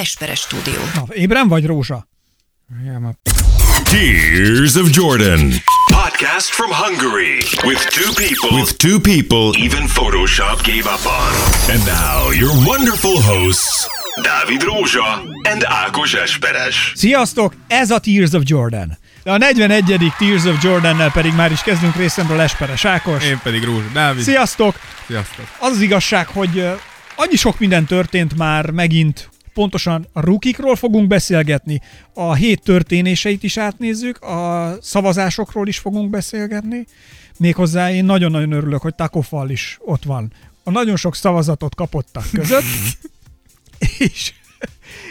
Esperes stúdió. Na, ébren vagy, Rózsa? Tears of Jordan. Podcast from Hungary with two people With two people. even Photoshop gave up on. And now, your wonderful hosts, Dávid Rózsa and Ákos Esperes. Sziasztok, ez a Tears of Jordan. De a 41. Tears of Jordan-nel pedig már is kezdünk részemről Esperes Ákos. Én pedig Rózsa Dávid. Sziasztok! Sziasztok. Az az igazság, hogy annyi sok minden történt már megint, pontosan a rukikról fogunk beszélgetni, a hét történéseit is átnézzük, a szavazásokról is fogunk beszélgetni. Méghozzá én nagyon-nagyon örülök, hogy Takofal is ott van. A nagyon sok szavazatot kapottak között. és,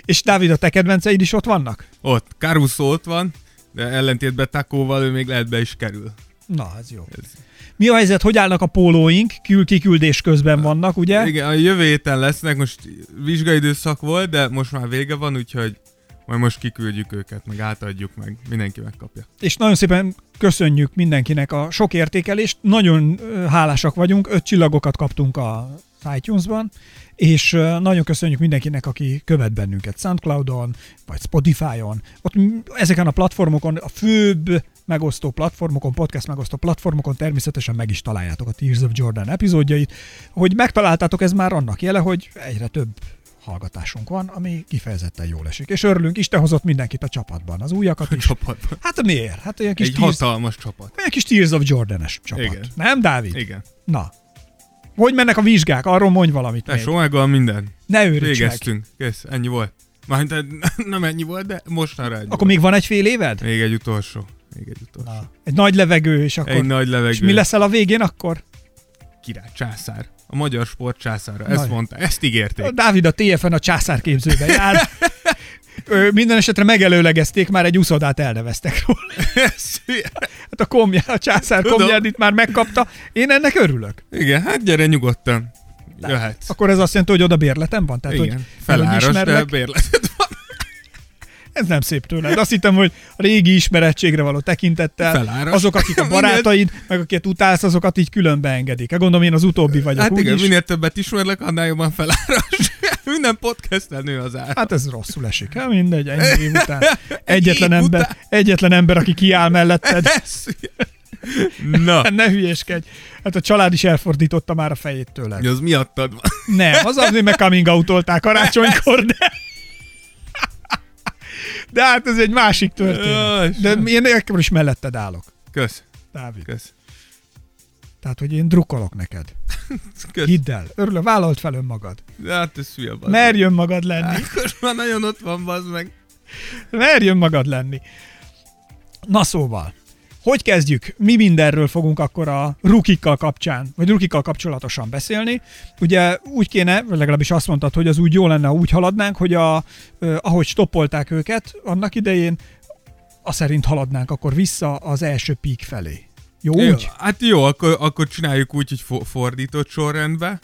és Dávid, a te kedvenceid is ott vannak? Ott Caruso ott van, de ellentétben Takóval ő még lehet be is kerül. Na, ez jó. Mi a helyzet, hogy állnak a pólóink? Kül kiküldés közben vannak, ugye? Igen, a jövő héten lesznek, most vizsgaidőszak volt, de most már vége van, úgyhogy majd most kiküldjük őket, meg átadjuk meg, mindenki megkapja. És nagyon szépen köszönjük mindenkinek a sok értékelést. Nagyon hálásak vagyunk, öt csillagokat kaptunk a iTunes-ban, és nagyon köszönjük mindenkinek, aki követ bennünket Soundcloud-on, vagy Spotify-on. Ott ezeken a platformokon, a főbb megosztó platformokon, podcast megosztó platformokon természetesen meg is találjátok a Tears of Jordan epizódjait. Hogy megtaláltátok, ez már annak jele, hogy egyre több hallgatásunk van, ami kifejezetten jól esik. És örülünk, Isten hozott mindenkit a csapatban, az újakat A is. csapatban. Hát miért? Hát olyan kis, Egy Tears, hatalmas csapat. olyan kis Tears of Jordan-es csapat. Igen. Nem, Dávid? Igen. Na. Hogy mennek a vizsgák? Arról mondj valamit. Tesó, megvan minden. Ne őríts meg. Végeztünk. Kész, ennyi volt. Már nem ennyi volt, de mostanra ennyi Akkor még van egy fél éved? volt. Még egy utolsó. Még egy utolsó. Na. Egy nagy levegő, és akkor... Egy nagy levegő. és mi leszel a végén akkor? Király, császár. A magyar sport császára. Ezt mondta, ezt ígérték. A Dávid a TFN a császárképzőben jár. Ö, minden esetre megelőlegezték, már egy uszodát elneveztek róla. Hát a, komjá, a császár Tudom. komjádit már megkapta. Én ennek örülök. Igen, hát gyere nyugodtan. Jöhetsz. Akkor ez azt jelenti, hogy oda bérletem van? Tehát, Igen, hogy feláras, de ismerlek. Ez nem szép tőled. Azt hittem, hogy a régi ismerettségre való tekintettel Feláras. azok, akik a barátaid, meg akiket utálsz, azokat így külön beengedik. Hát gondolom én az utóbbi vagyok, Hát igen, úgyis. minél többet ismerlek, annál jobban feláras. Minden podcasten nő az ár. Hát ez rosszul esik. Hát mindegy, ennyi év után. Egyetlen év ember, után. egyetlen ember, aki kiáll melletted. Na, ne hülyéskedj. Hát a család is elfordította már a fejét tőled. az miattad van. Nem, az azért meg coming out karácsonykor, de... De hát ez egy másik történet. De én ekkor is melletted állok, Kösz, Dávid. kösz. Tehát, hogy én drukkolok neked. kösz. Hidd el. Örülök, vállalt fel önmagad. De hát ez hülye bazd. Merj önmagad lenni. Ákos már nagyon ott van, bazd meg. Merj önmagad lenni. Na szóval, hogy kezdjük? Mi mindenről fogunk akkor a rukikkal kapcsán, vagy rukikkal kapcsolatosan beszélni. Ugye úgy kéne, vagy legalábbis azt mondtad, hogy az úgy jó lenne, ha úgy haladnánk, hogy a, eh, ahogy stoppolták őket annak idején, a szerint haladnánk akkor vissza az első pík felé. Jó, Jó, úgy? hát jó, akkor, akkor csináljuk úgy, hogy fo- fordított sorrendbe,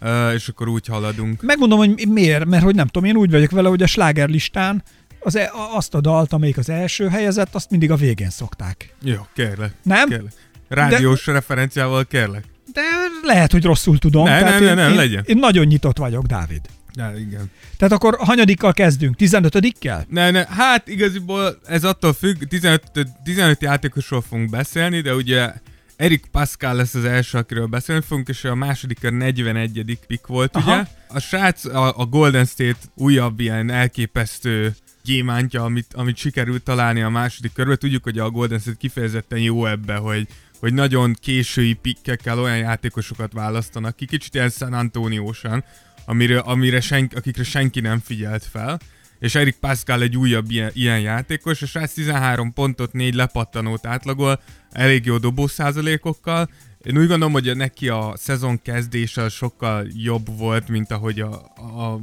uh, és akkor úgy haladunk. Megmondom, hogy miért, mert hogy nem tudom, én úgy vagyok vele, hogy a slágerlistán az, e- azt a dalt, amelyik az első helyezett, azt mindig a végén szokták. Jó, kérlek. Nem? Kérlek. Rádiós De... referenciával kérlek. De lehet, hogy rosszul tudom. Ne, Tehát ne, ne, én, ne, én, legyen. Én nagyon nyitott vagyok, Dávid. Ja, igen. Tehát akkor hanyadikkal kezdünk? 15-kel? Ne, ne, hát igaziból ez attól függ, 15, 15 játékosról fogunk beszélni, de ugye Erik Pascal lesz az első, akiről beszélni fogunk, és a második a 41. pick volt, Aha. ugye? A srác, a, a Golden State újabb ilyen elképesztő gyémántja, amit, amit sikerült találni a második körben. Tudjuk, hogy a Golden State kifejezetten jó ebbe, hogy, hogy nagyon késői pikkekkel olyan játékosokat választanak ki, kicsit ilyen San Antoniósan, amire, amire sen, akikre senki nem figyelt fel és Erik Pascal egy újabb ilyen, ilyen játékos, és 13 pontot, 4 lepattanót átlagol, elég jó dobó százalékokkal. Én úgy gondolom, hogy neki a szezon kezdése sokkal jobb volt, mint ahogy a, a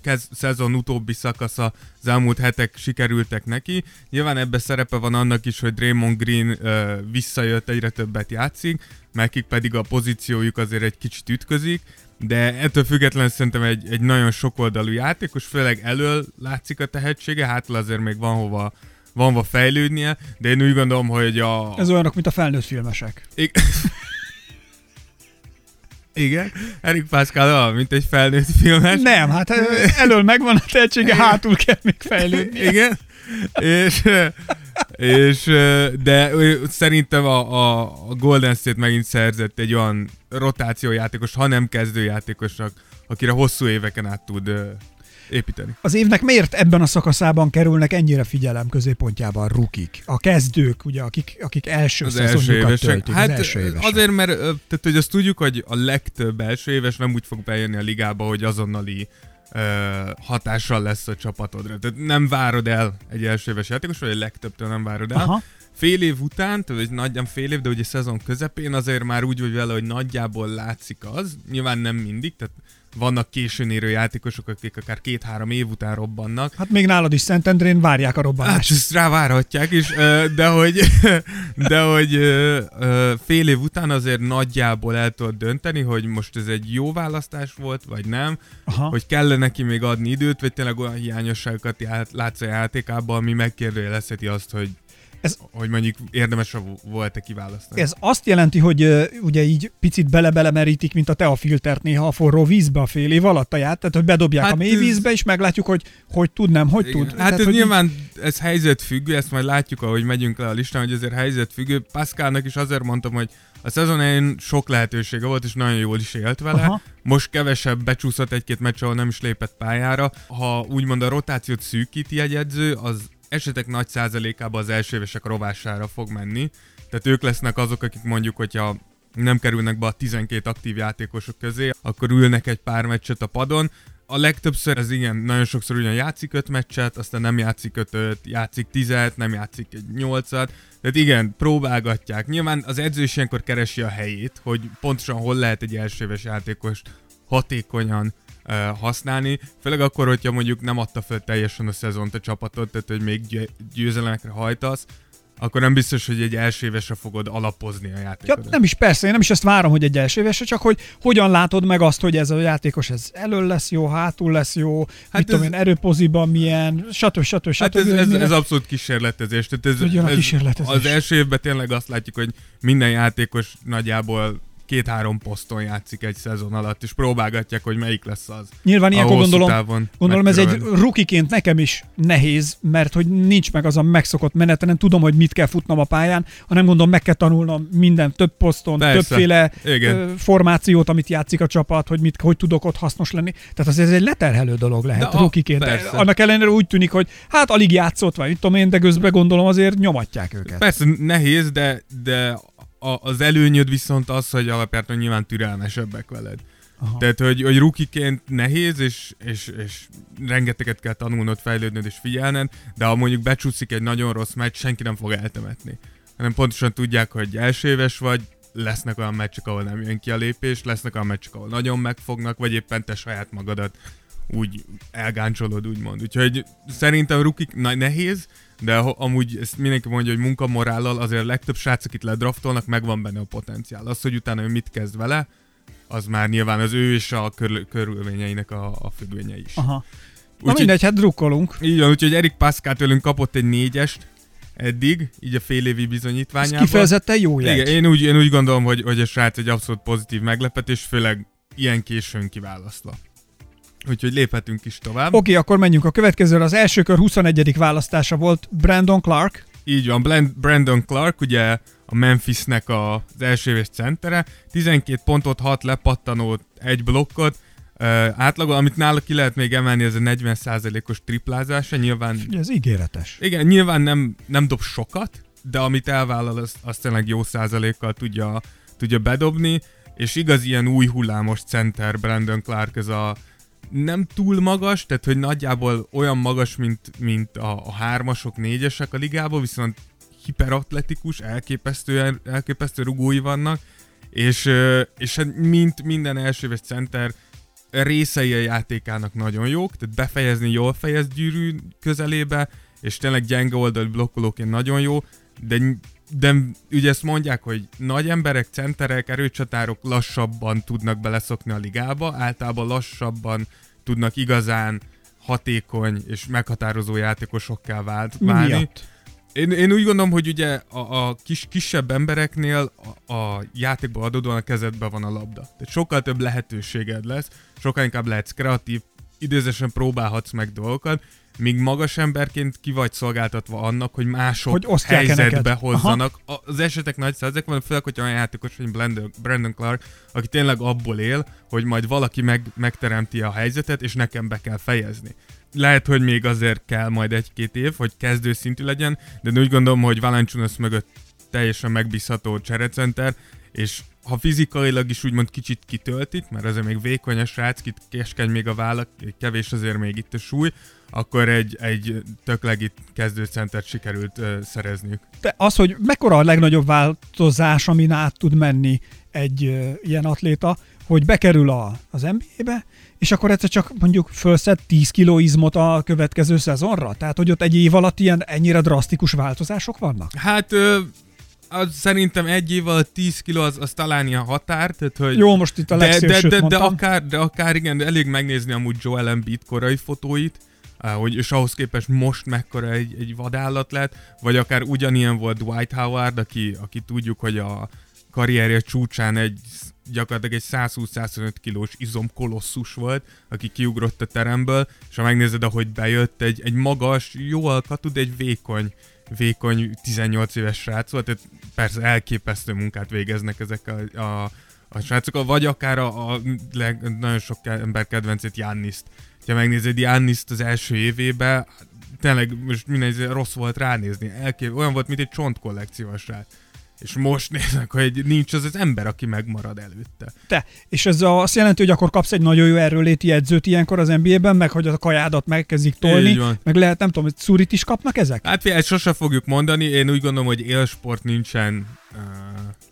kez, szezon utóbbi szakasza az elmúlt hetek sikerültek neki. Nyilván ebbe szerepe van annak is, hogy Draymond Green ö, visszajött, egyre többet játszik, nekik pedig a pozíciójuk azért egy kicsit ütközik, de ettől függetlenül szerintem egy, egy nagyon sokoldalú játékos, főleg elől látszik a tehetsége, hátul azért még van hova, van hova fejlődnie, de én úgy gondolom, hogy a... Ez olyanok, mint a felnőtt filmesek. Ig- Igen, Erik Pascal olyan, mint egy felnőtt filmes. Nem, hát ö, elől megvan a tehetsége, hátul kell még fejlődni. Igen. És, és de ő- szerintem a, a, a Golden State megint szerzett egy olyan rotációjátékos, ha nem kezdőjátékosnak, akire hosszú éveken át tud építeni. Az évnek miért ebben a szakaszában kerülnek ennyire figyelem középpontjában rukik? A kezdők, ugye, akik, akik első Az első évesek. töltik. Hát az első évesek. azért, mert tehát, hogy azt tudjuk, hogy a legtöbb első éves nem úgy fog bejönni a ligába, hogy azonnali ö, hatással lesz a csapatodra. Tehát nem várod el egy első éves játékos, vagy a legtöbbtől nem várod el. Aha. Fél év után, tehát egy nagyjából fél év, de ugye szezon közepén azért már úgy vagy vele, hogy nagyjából látszik az, nyilván nem mindig, tehát vannak későn érő játékosok, akik akár két-három év után robbannak, Hát még nálad is Szentendrén várják a Hát robbanást. ezt rávárhatják is, de hogy, de hogy fél év után azért nagyjából el tudod dönteni, hogy most ez egy jó választás volt, vagy nem, Aha. hogy kell neki még adni időt, vagy tényleg olyan hiányosságokat látsz a játékában, ami megkérdőjelezheti azt, hogy Ez- hogy mondjuk érdemes volt-e kiválasztani. Ez azt jelenti, hogy ugye így picit bele-bele merítik, mint a te a filtert néha a forró vízbe a fél év alatt a ját, tehát hogy bedobják Hát a mély vízbe, és meglátjuk, hogy hogy tud, nem, hogy Igen. tud. Hát Tehát, ez hogy nyilván ez helyzetfüggő, ezt majd látjuk, ahogy megyünk le a listán, hogy ezért helyzetfüggő. Pascalnak is azért mondtam, hogy a szezon elején sok lehetősége volt, és nagyon jól is élt vele. Aha. Most kevesebb becsúszott egy-két meccs, ahol nem is lépett pályára. Ha úgymond a rotációt szűkíti egy edző, az esetek nagy százalékában az első évesek rovására fog menni. Tehát ők lesznek azok, akik mondjuk, hogyha nem kerülnek be a 12 aktív játékosok közé, akkor ülnek egy pár meccset a padon. A legtöbbször ez igen, nagyon sokszor ugyan játszik öt meccset, aztán nem játszik ötöt, játszik tizet, nem játszik egy nyolcat. Tehát igen, próbálgatják. Nyilván az edző is ilyenkor keresi a helyét, hogy pontosan hol lehet egy elsőves játékost hatékonyan használni, főleg akkor, hogyha mondjuk nem adta föl teljesen a szezont a csapatod, tehát hogy még gy- győzelemekre hajtasz, akkor nem biztos, hogy egy első évesre fogod alapozni a Ja, játékodat. nem is persze, én nem is ezt várom, hogy egy első évesre, csak hogy hogyan látod meg azt, hogy ez a játékos ez elől lesz jó, hátul lesz jó, hát mit tudom ez- én, erőpoziban milyen, stb. stb. stb. Hát ez, ez, ez abszolút kísérletezés. Tehát ez, ez kísérletezés? Az első évben tényleg azt látjuk, hogy minden játékos nagyjából két-három poszton játszik egy szezon alatt, és próbálgatják, hogy melyik lesz az. Nyilván ilyenkor gondolom, távon Gondolom ez egy rukiként nekem is nehéz, mert hogy nincs meg az a megszokott menet, nem tudom, hogy mit kell futnom a pályán, hanem gondolom meg kell tanulnom minden több poszton, Persze. többféle Igen. formációt, amit játszik a csapat, hogy mit, hogy tudok ott hasznos lenni. Tehát az ez egy leterhelő dolog lehet De rukiként. persze. Annak ellenére úgy tűnik, hogy hát alig játszott, vagy mit tudom én, de közben gondolom azért nyomatják őket. Persze nehéz, de, de a, az előnyöd viszont az, hogy alapjáraton nyilván türelmesebbek veled. Aha. Tehát, hogy, hogy rukiként nehéz, és, és, és rengeteget kell tanulnod, fejlődnöd és figyelned, de ha mondjuk becsúszik egy nagyon rossz meccs, senki nem fog eltemetni. Hanem pontosan tudják, hogy első éves vagy, lesznek olyan meccsek, ahol nem jön ki a lépés, lesznek olyan meccsek, ahol nagyon megfognak, vagy éppen te saját magadat úgy elgáncsolod, úgymond. Úgyhogy szerintem rukik na, nehéz, de amúgy ezt mindenki mondja, hogy munkamorállal azért a legtöbb srác, akit ledraftolnak, megvan benne a potenciál. Az, hogy utána ő mit kezd vele, az már nyilván az ő és a körül, körülményeinek a, a függvénye is. Aha. Na Úgyhogy- mindegy, hát drukkolunk. Így van, úgyhogy Erik Pascal tőlünk kapott egy négyest eddig, így a fél évi Ez bizonyítványában. kifejezetten jó jegy. Igen, én úgy, én úgy gondolom, hogy, hogy a srác egy abszolút pozitív meglepetés, főleg ilyen későn kiválasztva. Úgyhogy léphetünk is tovább. Oké, akkor menjünk a következőre. Az első kör 21. választása volt Brandon Clark. Így van, Brandon Clark, ugye a Memphisnek az első éves centere, 12 pontot, 6 lepattanót, egy blokkot, uh, átlagon, amit nála ki lehet még emelni, ez a 40%-os triplázása, nyilván ez ígéretes. Igen, nyilván nem, nem dob sokat, de amit elvállal, az, az tényleg jó százalékkal tudja, tudja bedobni, és igaz ilyen új hullámos center Brandon Clark, ez a nem túl magas, tehát hogy nagyjából olyan magas, mint, mint a, a hármasok, négyesek a ligában, viszont hiperatletikus, elképesztően, elképesztő rugói vannak, és, és hát mint minden elsőves center részei a játékának nagyon jók, tehát befejezni jól fejez gyűrű közelébe, és tényleg gyenge oldalt blokkolóként nagyon jó, de, de ugye ezt mondják, hogy nagy emberek, centerek, erőcsatárok lassabban tudnak beleszokni a ligába, általában lassabban tudnak igazán hatékony és meghatározó játékosokká vált, válni. miatt? Én, én úgy gondolom, hogy ugye a, a kis, kisebb embereknél a, a játékban adódóan a kezedben van a labda. Tehát sokkal több lehetőséged lesz, sokkal inkább lehetsz kreatív, időzesen próbálhatsz meg dolgokat, míg magas emberként ki vagy szolgáltatva annak, hogy mások Hogy helyzetbe neked. hozzanak. A- Az esetek nagy százalékban, főleg, hogyha olyan játékos, mint Brandon, Brandon Clark, aki tényleg abból él, hogy majd valaki meg, megteremti a helyzetet, és nekem be kell fejezni. Lehet, hogy még azért kell majd egy-két év, hogy kezdőszintű legyen, de úgy gondolom, hogy Valanciunas mögött teljesen megbízható cserecenter, és ha fizikailag is úgymond kicsit kitöltik, mert azért még vékony a srác, kit keskeny még a vállak, kevés azért még itt a súly, akkor egy, egy tök legit kezdőcentert sikerült ö, szerezniük. De az, hogy mekkora a legnagyobb változás, amin át tud menni egy ö, ilyen atléta, hogy bekerül a, az NBA-be, és akkor egyszer csak mondjuk felszed 10 kiló izmot a következő szezonra? Tehát, hogy ott egy év alatt ilyen ennyire drasztikus változások vannak? Hát ö, az szerintem egy év alatt 10 kiló az, az talán ilyen határ, tehát hogy... Jó, most itt a de, de, de, de, akár, de akár igen, de elég megnézni amúgy Joel Embiid korai fotóit, á, hogy és ahhoz képest most mekkora egy, egy vadállat lett, vagy akár ugyanilyen volt Dwight Howard, aki, aki tudjuk, hogy a karrierje csúcsán egy gyakorlatilag egy 120-125 kilós izomkolosszus volt, aki kiugrott a teremből, és ha megnézed, ahogy bejött, egy, egy magas, jó alkatú, de egy vékony, vékony 18 éves srác volt, tehát persze elképesztő munkát végeznek ezek a, a, a srácok, vagy akár a, a leg, nagyon sok ember kedvencét Janniszt. Ha megnézed Janniszt az első évében, tényleg most minden izé rossz volt ránézni, elkép, olyan volt, mint egy csontkollekció a srác. És most néznek, hogy nincs az az ember, aki megmarad előtte. Te. És ez azt jelenti, hogy akkor kapsz egy nagyon jó erőléti edzőt ilyenkor az NBA-ben, meg hogy a kajádat megkezdik tolni, meg lehet, nem tudom, hogy szurit is kapnak ezek? Hát figyelj, ezt sose fogjuk mondani, én úgy gondolom, hogy élsport nincsen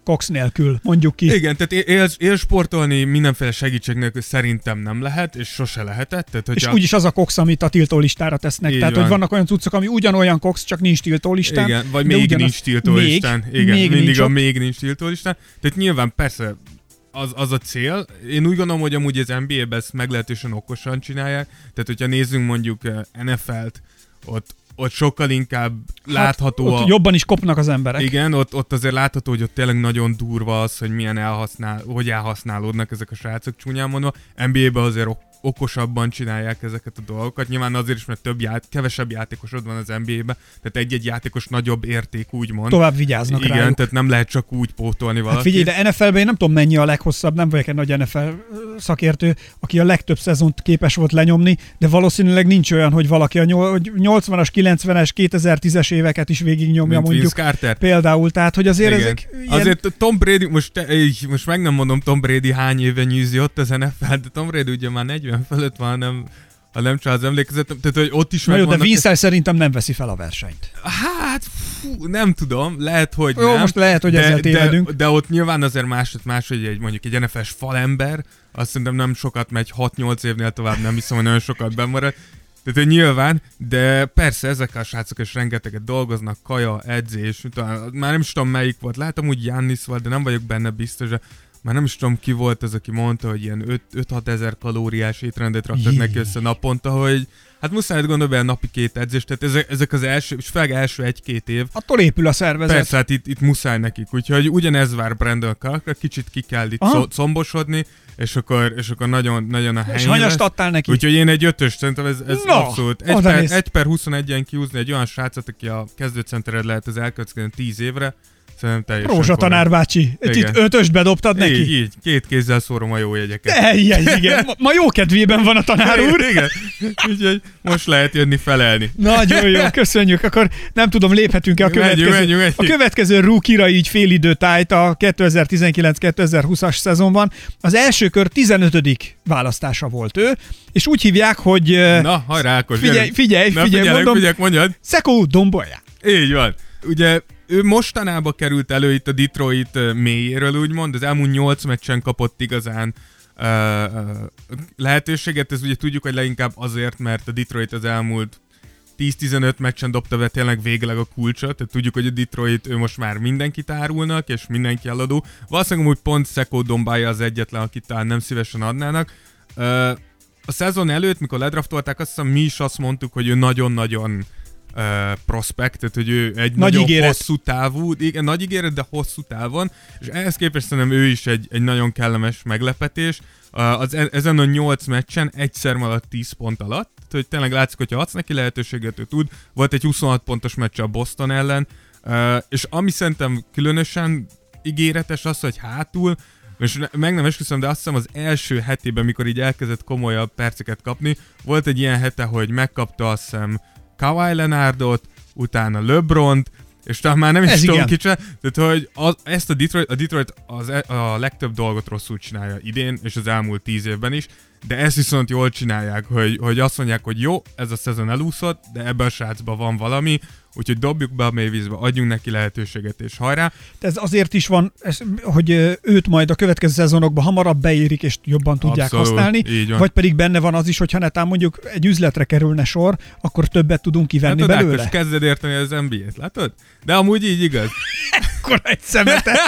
Cox nélkül, mondjuk ki. Igen, tehát él, élsportolni mindenféle segítség nélkül szerintem nem lehet, és sose lehetett. Tehát, És hogyha, úgyis az a Cox, amit a tiltólistára tesznek. Így Tehát, van. hogy vannak olyan cuccok, ami ugyanolyan Cox, csak nincs tiltólistán. igen, vagy még ugyanaz- nincs tiltólistán. Még, Igen, még mindig nincs a még nincs tiltólistán. Tehát nyilván persze az, az a cél. Én úgy gondolom, hogy amúgy az NBA-ben ezt meglehetősen okosan csinálják. Tehát, hogyha nézzünk mondjuk eh, NFL-t, ott, ott sokkal inkább látható Hát, Ott a... jobban is kopnak az emberek. Igen, ott, ott azért látható, hogy ott tényleg nagyon durva az, hogy milyen elhasznál, hogy elhasználódnak ezek a srácok csúnyán mondva. NBA-ben azért okosabban csinálják ezeket a dolgokat. Nyilván azért is, mert több ját, kevesebb játékosod van az NBA-ben, tehát egy-egy játékos nagyobb érték, úgymond. Tovább vigyáznak Igen, rájuk. tehát nem lehet csak úgy pótolni Hát valakit. figyelj, de NFL-ben én nem tudom mennyi a leghosszabb, nem vagyok egy nagy NFL szakértő, aki a legtöbb szezont képes volt lenyomni, de valószínűleg nincs olyan, hogy valaki a nyol- hogy 80-as, 90-es, 2010-es éveket is végignyomja Mint mondjuk. Carter. Például, tehát hogy azért Igen. ezek ilyen... Azért Tom Brady, most, most meg nem mondom Tom Brady hány éve nyűzi ott az NFL, de Tom Brady ugye már 40 fölött van, nem, ha nem csak az emlékezetem, tehát hogy ott is Na jó, de Vince szerintem nem veszi fel a versenyt. Hát, fú, nem tudom, lehet, hogy Jó, nem. most lehet, hogy de, ezzel tévedünk. De, de ott nyilván azért más, más hogy egy, mondjuk egy NFL-s falember, azt szerintem nem sokat megy, 6-8 évnél tovább nem hiszem, hogy nagyon sokat bemarad. Tehát hogy nyilván, de persze ezek a srácok is rengeteget dolgoznak, kaja, edzés, utána, már nem is tudom melyik volt, látom úgy Jannis volt, de nem vagyok benne biztos, de már nem is tudom ki volt az, aki mondta, hogy ilyen 5-6 ezer kalóriás étrendet raktak Jé. neki össze naponta, hogy hát muszáj gondolni bele napi két edzés, tehát ezek, ezek az első, és főleg első egy-két év, Attól épül a szervezet. Persze, hát itt, itt muszáj nekik, úgyhogy ugyanez vár Brandon Clarkra, kicsit ki kell itt Aha. combosodni, és akkor, és akkor nagyon, nagyon a És helyén hanyast adtál neki? Úgyhogy én egy ötös, szerintem ez, ez Na, abszolút. Egy per, néz. egy per 21-en kiúzni egy olyan srácot, aki a kezdőcentered lehet az elkövetkező 10 évre, szerintem teljesen Rózsa tanár bácsi, itt ötöst bedobtad neki? Így, így, két kézzel szórom a jó jegyeket. Ejjjj, igen. Ma, ma jó kedvében van a tanár úr. Igen, úgyhogy most lehet jönni felelni. Nagyon jó, köszönjük. Akkor nem tudom, léphetünk-e a Menjünk, következő, menjünk, menjünk. a következő rúkira így félidő tájt a 2019-2020-as szezonban. Az első kör 15. választása volt ő, és úgy hívják, hogy Na, hajrá, Ákos, figyelj, gyerünk. figyelj, Na, figyelj, mondom, figyelek, mondjad. Szekó Dombolya. Így van. Ugye ő mostanába került elő itt a Detroit mélyéről, úgymond, az elmúlt 8 meccsen kapott igazán uh, lehetőséget, ez ugye tudjuk, hogy leginkább azért, mert a Detroit az elmúlt 10-15 meccsen dobta be tényleg végleg a kulcsot, tehát tudjuk, hogy a Detroit ő most már mindenkit árulnak, és mindenki eladó. Valószínűleg úgy pont Szekó Dombája az egyetlen, akit talán nem szívesen adnának. Uh, a szezon előtt, mikor ledraftolták, azt hiszem mi is azt mondtuk, hogy ő nagyon-nagyon uh, prospect, tehát hogy ő egy Nagy nagyon ígéret. hosszú távú, igen, nagy ígéret, de hosszú távon, és ehhez képest szerintem ő is egy, egy nagyon kellemes meglepetés. Uh, az, e- ezen a 8 meccsen egyszer maradt 10 pont alatt, tehát hogy tényleg látszik, hogyha adsz neki lehetőséget, ő tud. Volt egy 26 pontos meccs a Boston ellen, uh, és ami szerintem különösen ígéretes az, hogy hátul, és meg nem esküszöm, de azt hiszem az első hetében, mikor így elkezdett komolyabb perceket kapni, volt egy ilyen hete, hogy megkapta azt hiszem Kawhi Leonardot, utána LeBront, és talán már nem is Ez tudom igen. kicse, tehát hogy az, ezt a Detroit, a Detroit az, e- a legtöbb dolgot rosszul csinálja idén, és az elmúlt tíz évben is, de ezt viszont jól csinálják, hogy, hogy azt mondják, hogy jó, ez a szezon elúszott, de ebben a srácban van valami, úgyhogy dobjuk be a mélyvízbe, adjunk neki lehetőséget, és hajrá. Ez azért is van, ez, hogy őt majd a következő szezonokban hamarabb beérik, és jobban tudják Abszolút, használni, vagy pedig benne van az is, hogyha netán mondjuk egy üzletre kerülne sor, akkor többet tudunk kivenni Látod, belőle. Ákos, kezded érteni az NBA-t, látod? De amúgy így igaz. Akkor egy szemetet.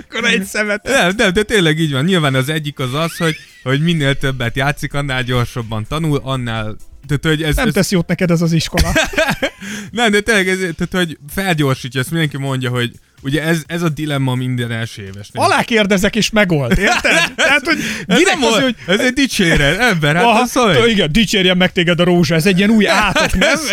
akkor egy szemetet. Nem, nem, de tényleg így van. Nyilván az egyik az az, hogy, hogy minél többet játszik, annál gyorsabban tanul, annál tehát, hogy ez, Nem ez, tesz jót neked ez az iskola. nem, de tényleg, ez, tehát, hogy felgyorsítja, ezt mindenki mondja, hogy ugye ez, ez a dilemma minden első évesnél. Alá kérdezek és megold, érted? Tehát, hogy ez, nem az, hogy ez egy dicséret, ember, hát Aha, t- igen, dicsérjen meg téged a rózsa, ez egy ilyen új átok, nem? Ez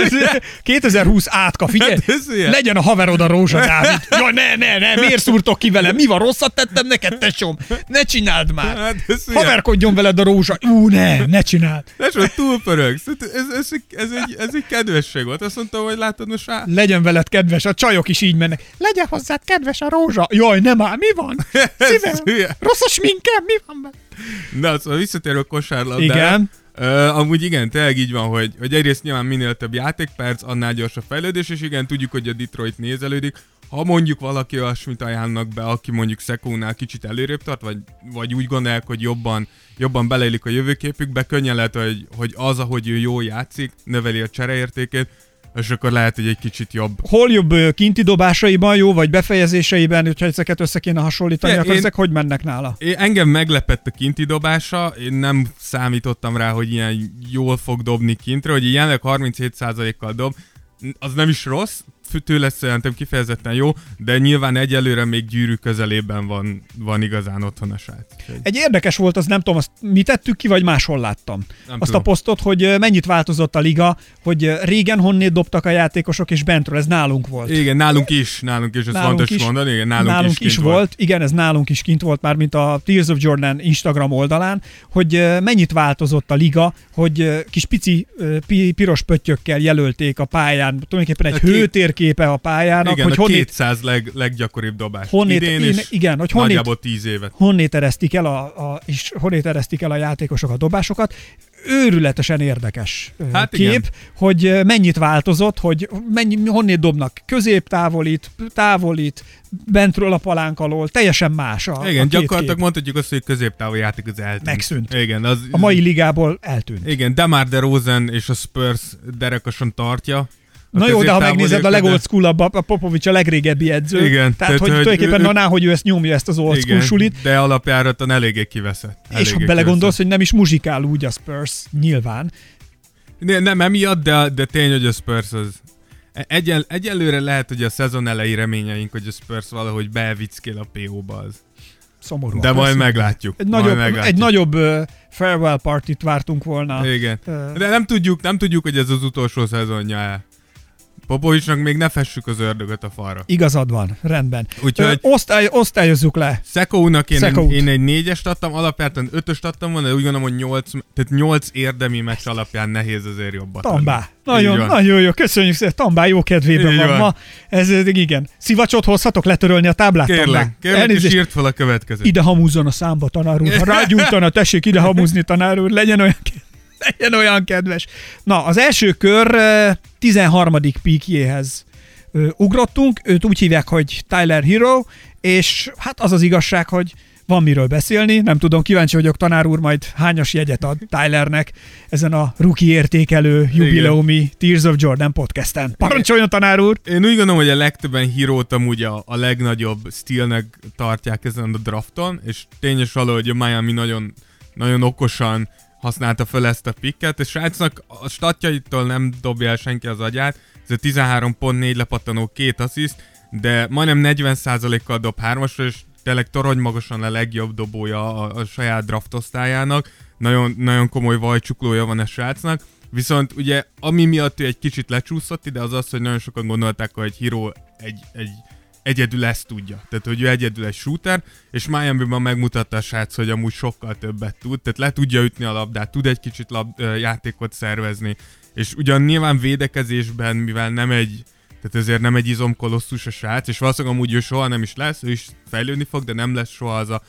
2020 átka, figyelj! Hát ez. Legyen a haverod a rózsa, Dávid. Jaj, ne, ne, ne, miért szúrtok ki vele? Mi van, rosszat tettem neked, tesóm? Ne csináld már! Hát ez. Haverkodjon veled a rózsa. Ú, ne, ne csináld. Tesó, túlpörögsz. Ez, ez, ez, ez, egy, ez egy kedvesség volt. Azt mondtam, hogy látod, most á... Legyen veled kedves, a csajok is így mennek. Legyen hozzád kedves a rózsa. Jaj, nem már, mi van? Szívem, rossz a sminkem, mi van? benne? Na, szóval visszatérő a kosárlabdára. Igen. Uh, amúgy igen, tényleg így van, hogy, hogy egyrészt nyilván minél több játékperc, annál gyorsabb fejlődés, és igen, tudjuk, hogy a Detroit nézelődik. Ha mondjuk valaki olyasmit ajánlnak be, aki mondjuk Szekónál kicsit előrébb tart, vagy, vagy úgy gondolják, hogy jobban, jobban beleillik a jövőképükbe, könnyen lehet, hogy, hogy az, ahogy ő jól játszik, növeli a csereértékét, és akkor lehet, hogy egy kicsit jobb. Hol jobb kinti dobásaiban jó, vagy befejezéseiben, hogyha ezeket össze kéne hasonlítani, Ja, akkor én- ezek hogy mennek nála? Én, engem meglepett a kinti dobása, én nem számítottam rá, hogy ilyen jól fog dobni kintre, hogy jelenleg 37%-kal dob, az nem is rossz, fő- tőle szerintem kifejezetten jó, de nyilván egyelőre még gyűrű közelében van, van igazán otthon a srác. Egy érdekes volt, az nem tudom, azt mi tettük ki, vagy máshol láttam. Nem azt tudom. a posztot, hogy mennyit változott a liga, hogy régen honnét dobtak a játékosok, és bentről, ez nálunk volt. Igen, nálunk is, nálunk is, ez Nálunk fontos is. mondani, igen, nálunk, nálunk is, kint is volt. Igen, ez nálunk is kint volt már, mint a Tears of Jordan Instagram oldalán, hogy mennyit változott a liga, hogy kis pici piros pöttyökkel jelölték a pályán, tulajdonképpen egy A hőtérképe a pályának, Igen, hogy a honnét, 200 leg, leggyakoribb dobás honnét, idén, én- és igen, hogy honnét, nagyjából 10 évet. honnét eresztik el a, a, és honnét eresztik el a játékosok a dobásokat. Őrületesen érdekes hát kép, igen. hogy mennyit változott, hogy mennyi, honnét dobnak középtávolít, távolít, bentről a palánk alól, teljesen más a, Igen, a gyakorlatilag kép. mondhatjuk azt, hogy középtávú játék az eltűnt. Megszűnt. Igen, az, A mai ligából eltűnt. Igen, Demar DeRozan és a Spurs derekasan tartja. Na jó, de ha megnézed a legold school a Popovics a legrégebbi edző. Igen, tehát, tehát, hogy hogy tulajdonképpen ő- na, ná, hogy ő ezt nyomja, ezt az old school sulit. de alapjáraton eléggé kiveszett. És Eléggé ha belegondolsz, kiveszett. hogy nem is muzsikál úgy a Spurs, nyilván. Ne, nem emiatt, de, de tény, hogy a Spurs az... Egyen, egyelőre lehet, hogy a szezon elejé reményeink, hogy a Spurs valahogy bevickél a PO-ba az. Szomorú. De majd meglátjuk. Egy majd nagyobb, meglátjuk. egy nagyobb uh, farewell partit vártunk volna. Igen. Ö, De nem tudjuk, nem tudjuk, hogy ez az utolsó szezonja -e. Popovicsnak még ne fessük az ördögöt a falra. Igazad van, rendben. Úgyhogy- Ö, osztály, osztályozzuk le. Szekónak én, Szekót. én egy négyest adtam, alapjártan ötöst adtam volna, de úgy gondolom, hogy nyolc, tehát nyolc érdemi meccs alapján nehéz azért jobbat adni. Tambá. Így Nagyon, nagyon jó, köszönjük szépen. Tambá jó kedvében Így van, van. ma. Ez igen. Szivacsot hozhatok letörölni a táblát, Tambá? Kérlek, kérlek, és Elnézést. írt fel a következőt. Ide hamúzzon a számba, tanár úr. Ha rágyújtana, tessék ide hamúzni, tanár úr. Legyen olyan, legyen olyan kedves. Na, az első kör eh, 13. píkjéhez ugrottunk. Őt úgy hívják, hogy Tyler Hero, és hát az az igazság, hogy van miről beszélni, nem tudom, kíváncsi vagyok, tanár úr majd hányas jegyet ad Tylernek ezen a rookie értékelő jubileumi Tears of Jordan podcasten. Parancsoljon, tanár úr! Én úgy gondolom, hogy a legtöbben hírót amúgy a, a legnagyobb stílnek tartják ezen a drafton, és tényes való, hogy a Miami nagyon, nagyon okosan használta föl ezt a pikket, és srácnak a statjaitól nem dobja el senki az agyát, ez a 13 pont 4 lepattanó, két assziszt, de majdnem 40%-kal dob hármasra, és tényleg torony magasan a legjobb dobója a, a saját draft osztályának, nagyon, nagyon komoly vajcsuklója van a srácnak, viszont ugye ami miatt ő egy kicsit lecsúszott ide, az az, hogy nagyon sokan gondolták, hogy Hiro egy, egy egyedül ezt tudja. Tehát, hogy ő egyedül egy shooter, és Miami-ban megmutatta a srác, hogy amúgy sokkal többet tud, tehát le tudja ütni a labdát, tud egy kicsit lab, játékot szervezni, és ugyan nyilván védekezésben, mivel nem egy, tehát ezért nem egy izomkolosszus a srác, és valószínűleg amúgy ő soha nem is lesz, ő is fejlődni fog, de nem lesz soha az a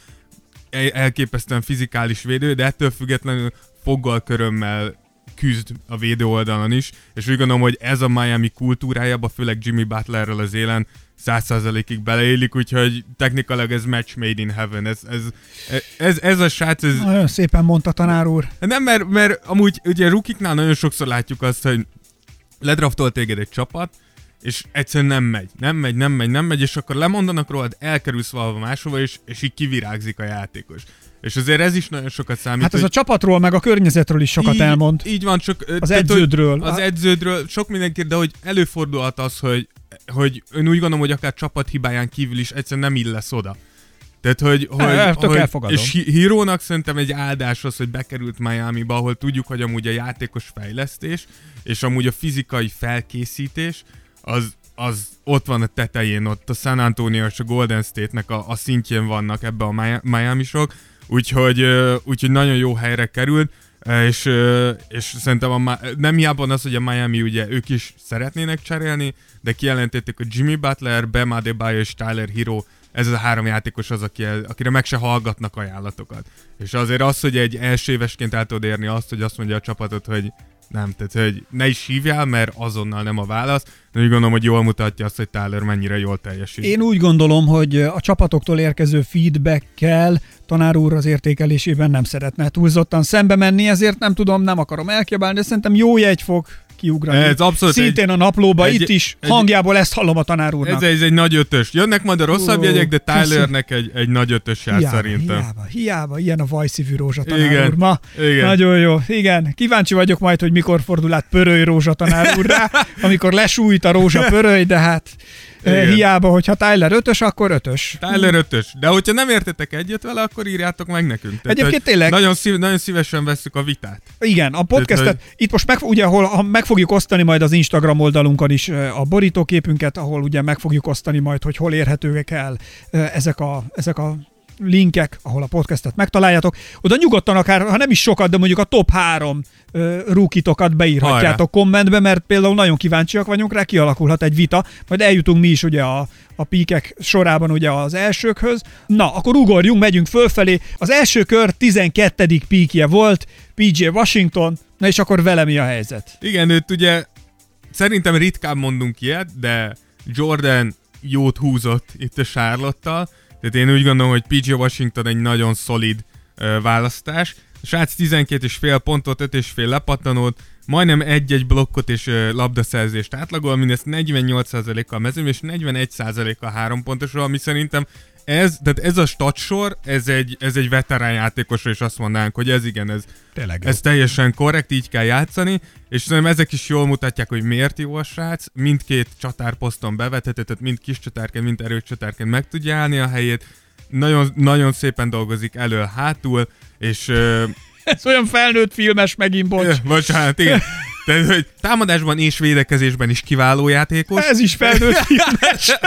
elképesztően fizikális védő, de ettől függetlenül foggal körömmel küzd a védő oldalon is, és úgy gondolom, hogy ez a Miami kultúrájába, főleg Jimmy Butlerrel az élen százszázalékig beleélik, úgyhogy technikailag ez match made in heaven. Ez, ez, ez, ez a srác... Ez... Nagyon szépen mondta tanár úr. Nem, mert, mert amúgy ugye rukiknál nagyon sokszor látjuk azt, hogy ledraftolt téged egy csapat, és egyszerűen nem megy, nem megy, nem megy, nem megy, és akkor lemondanak rólad, elkerülsz valahova máshova, és, és így kivirágzik a játékos. És azért ez is nagyon sokat számít. Hát ez a csapatról, meg a környezetről is sokat így, elmond. Így van, csak... Az tehát, edződről. Az edződről, sok mindenki, de hogy előfordulhat az, hogy, hogy ön úgy gondolom, hogy akár csapat hibáján kívül is egyszerűen nem illesz oda. Tehát, hogy, hogy, e, hogy elfogadom. és hírónak szerintem egy áldás az, hogy bekerült Miami-ba, ahol tudjuk, hogy amúgy a játékos fejlesztés, és amúgy a fizikai felkészítés, az, az ott van a tetején, ott a San Antonio és a Golden State-nek a, a szintjén vannak ebbe a Miami-sok, úgyhogy, úgyhogy nagyon jó helyre került, és, és szerintem a, nem hiába az, hogy a Miami ugye ők is szeretnének cserélni, de kijelentették, hogy Jimmy Butler, Bam Adebayo és Tyler Hero ez a három játékos az, aki, akire meg se hallgatnak ajánlatokat. És azért az, hogy egy első évesként el tudod érni azt, hogy azt mondja a csapatot, hogy nem, tehát hogy ne is hívjál, mert azonnal nem a válasz. De úgy gondolom, hogy jól mutatja azt, hogy Tyler mennyire jól teljesít. Én úgy gondolom, hogy a csapatoktól érkező feedbackkel tanár úr az értékelésében nem szeretne túlzottan szembe menni, ezért nem tudom, nem akarom elkiabálni, de szerintem jó jegy fog kiugrani. Ez abszolút Szintén egy, a naplóba, egy, itt is egy, hangjából ezt hallom a tanár úrnak. Ez, ez egy nagy ötös. Jönnek majd a rosszabb uh, jegyek, de Tylernek egy, egy nagy ötös jár hiába, szerintem. Hiába, hiába, ilyen a vajszívű rózsa tanár igen, úr ma. Igen. Nagyon jó. Igen, kíváncsi vagyok majd, hogy mikor fordul át pöröly rózsa tanár úrrá, amikor lesújt a rózsa pöröly, de hát igen. Hiába, hogyha Tyler 5-ös, akkor 5-ös. Tyler 5-ös. De hogyha nem értetek egyet vele, akkor írjátok meg nekünk. Tehát, Egyébként tényleg. Nagyon, szív, nagyon szívesen veszük a vitát. Igen, a podcastet, Tehát, hogy... itt most meg, ugye, ahol meg fogjuk osztani majd az Instagram oldalunkon is a borítóképünket, ahol ugye meg fogjuk osztani majd, hogy hol érhetőek el ezek a, ezek a linkek, ahol a podcastet megtaláljátok. Oda nyugodtan akár, ha nem is sokat, de mondjuk a top három uh, rúkitokat beírhatjátok Hajrá. kommentbe, mert például nagyon kíváncsiak vagyunk rá, kialakulhat egy vita, majd eljutunk mi is ugye a, a píkek sorában ugye az elsőkhöz. Na, akkor ugorjunk, megyünk fölfelé. Az első kör 12. píkje volt, PJ Washington, na és akkor vele mi a helyzet? Igen, őt ugye szerintem ritkán mondunk ilyet, de Jordan jót húzott itt a charlotte tehát én úgy gondolom, hogy PG Washington egy nagyon szolid ö, választás. A srác 12 és fél pontot, 5 és fél lepattanót, majdnem egy-egy blokkot és ö, labdaszerzést átlagol, mindezt 48%-kal mezőn, és 41%-kal három pontosról, ami szerintem ez, tehát ez a statsor, ez egy, ez egy veterán játékosra, és azt mondanánk, hogy ez igen, ez, Tényleg ez teljesen korrekt, így kell játszani, és szerintem ezek is jól mutatják, hogy miért jó a srác, mindkét csatárposzton bevethető, tehát mind kis csatárként, mind erőcsatárként meg tudja állni a helyét, nagyon, nagyon szépen dolgozik elől-hátul, és... ez olyan felnőtt filmes megint, bocs. Bocsánat, igen. Tehát, hogy támadásban és védekezésben is kiváló játékos. Ez is felnőtt filmes.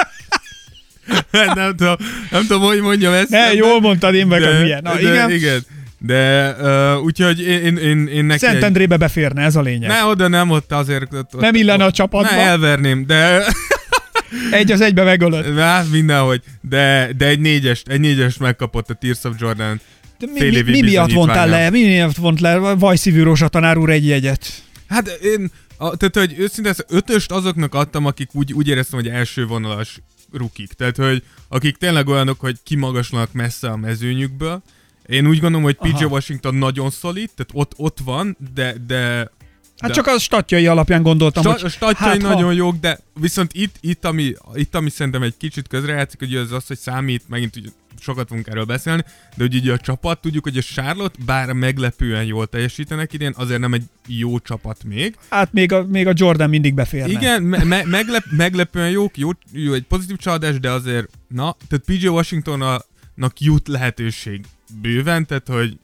nem, tudom, nem tudom, hogy mondjam ezt. Ne, jól mondtad, én meg a milyen. Na, de, igen. igen. De uh, úgyhogy én, én, én neki... Szentendrébe egy... beférne, ez a lényeg. Ne, oda nem, ott azért... Ott, ott, nem illene a csapatba. Ne, elverném, de... egy az egybe megölött. Hát mindenhogy, de, de egy négyes, egy négyes megkapott a Tears of Jordan de mi, mi, mi miatt vontál le, mi miatt vont le Vajszívű Rózsa tanár úr egy jegyet? Hát én, a, tehát hogy őszintén ötöst azoknak adtam, akik úgy, úgy éreztem, hogy első vonalas rukik. Tehát, hogy akik tényleg olyanok, hogy kimagaslanak messze a mezőnyükből. Én úgy gondolom, hogy PJ Aha. Washington nagyon szolid, tehát ott, ott van, de, de Hát de csak a statjai alapján gondoltam, Sta- hogy... A statjai hát, nagyon ha... jók, de viszont itt, itt, ami, itt, ami szerintem egy kicsit közrejátszik, hogy az az, hogy számít, megint ugye sokat fogunk erről beszélni, de hogy ugye a csapat, tudjuk, hogy a Charlotte bár meglepően jól teljesítenek idén, azért nem egy jó csapat még. Hát még a, még a Jordan mindig beférne. Igen, me- me- meglep- meglepően jók, jó, jó, egy pozitív csalódás, de azért, na, tehát PJ Washingtonnak jut lehetőség bőven, tehát hogy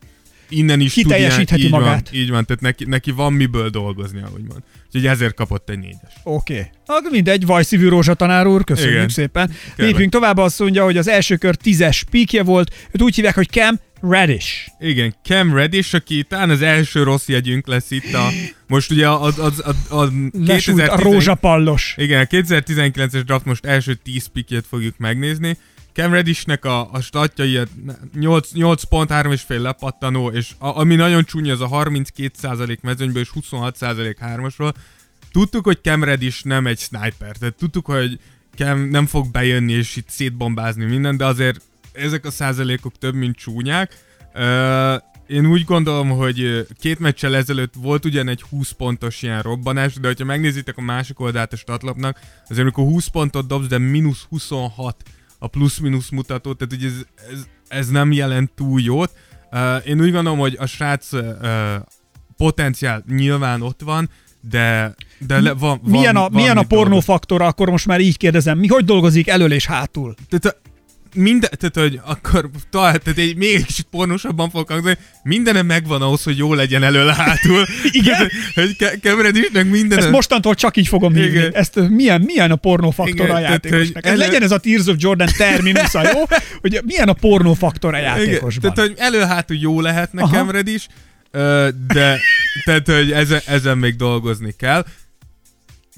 innen is Kiteljesítheti így magát. Van, így van, tehát neki, neki van miből dolgozni, ahogy mond. Úgyhogy ezért kapott egy négyes. Oké. Okay. Mindegy, vajszívű Rózsa tanár úr, köszönjük Igen. szépen. Kérlek. Lépjünk tovább, azt mondja, hogy az első kör tízes píkje volt, őt úgy hívják, hogy Cam Reddish. Igen, Cam Reddish, aki talán az első rossz jegyünk lesz itt a... Most ugye a, a, a, a, a Lesújt a 2010 rózsapallos. Igen, a 2019-es draft most első 10 pikjét fogjuk megnézni. Cam Reddishnek a, a statja ilyen 8, 8 pont, 3,5 lepattanó, és a, ami nagyon csúnya, az a 32% mezőnyből és 26% hármasról. Tudtuk, hogy Cam Reddish nem egy sniper, tehát tudtuk, hogy Cam nem fog bejönni és itt szétbombázni minden, de azért ezek a százalékok több, mint csúnyák. Uh, én úgy gondolom, hogy két meccsel ezelőtt volt ugyan egy 20 pontos ilyen robbanás, de hogyha megnézitek a másik oldalt a statlapnak, azért amikor 20 pontot dobsz, de mínusz 26 a plusz-minusz mutató, tehát ugye ez, ez, ez nem jelent túl jót. Uh, én úgy gondolom, hogy a srác uh, potenciál nyilván ott van, de, de le, van, van, Milyen a, van milyen a mit pornó dolgozni. faktora, akkor most már így kérdezem, mi hogy dolgozik elől és hátul? Tehát minden, tehát hogy akkor talán, tehát egy, még egy kicsit pornósabban fogok hangzani, mindenem megvan ahhoz, hogy jó legyen elől hátul. Igen? Tehát, hogy Ke- Cameron Isnek minden. Ezt mostantól csak így fogom hívni. Igen. Ezt milyen, milyen a pornó faktora Igen, a játékosnak? Ez elő- legyen ez a Tears of Jordan terminusza, jó? Hogy milyen a pornó faktora a Igen, játékosban. tehát, hogy elő-hátul jó lehet nekem is, de tehát, hogy ezen, ezen még dolgozni kell.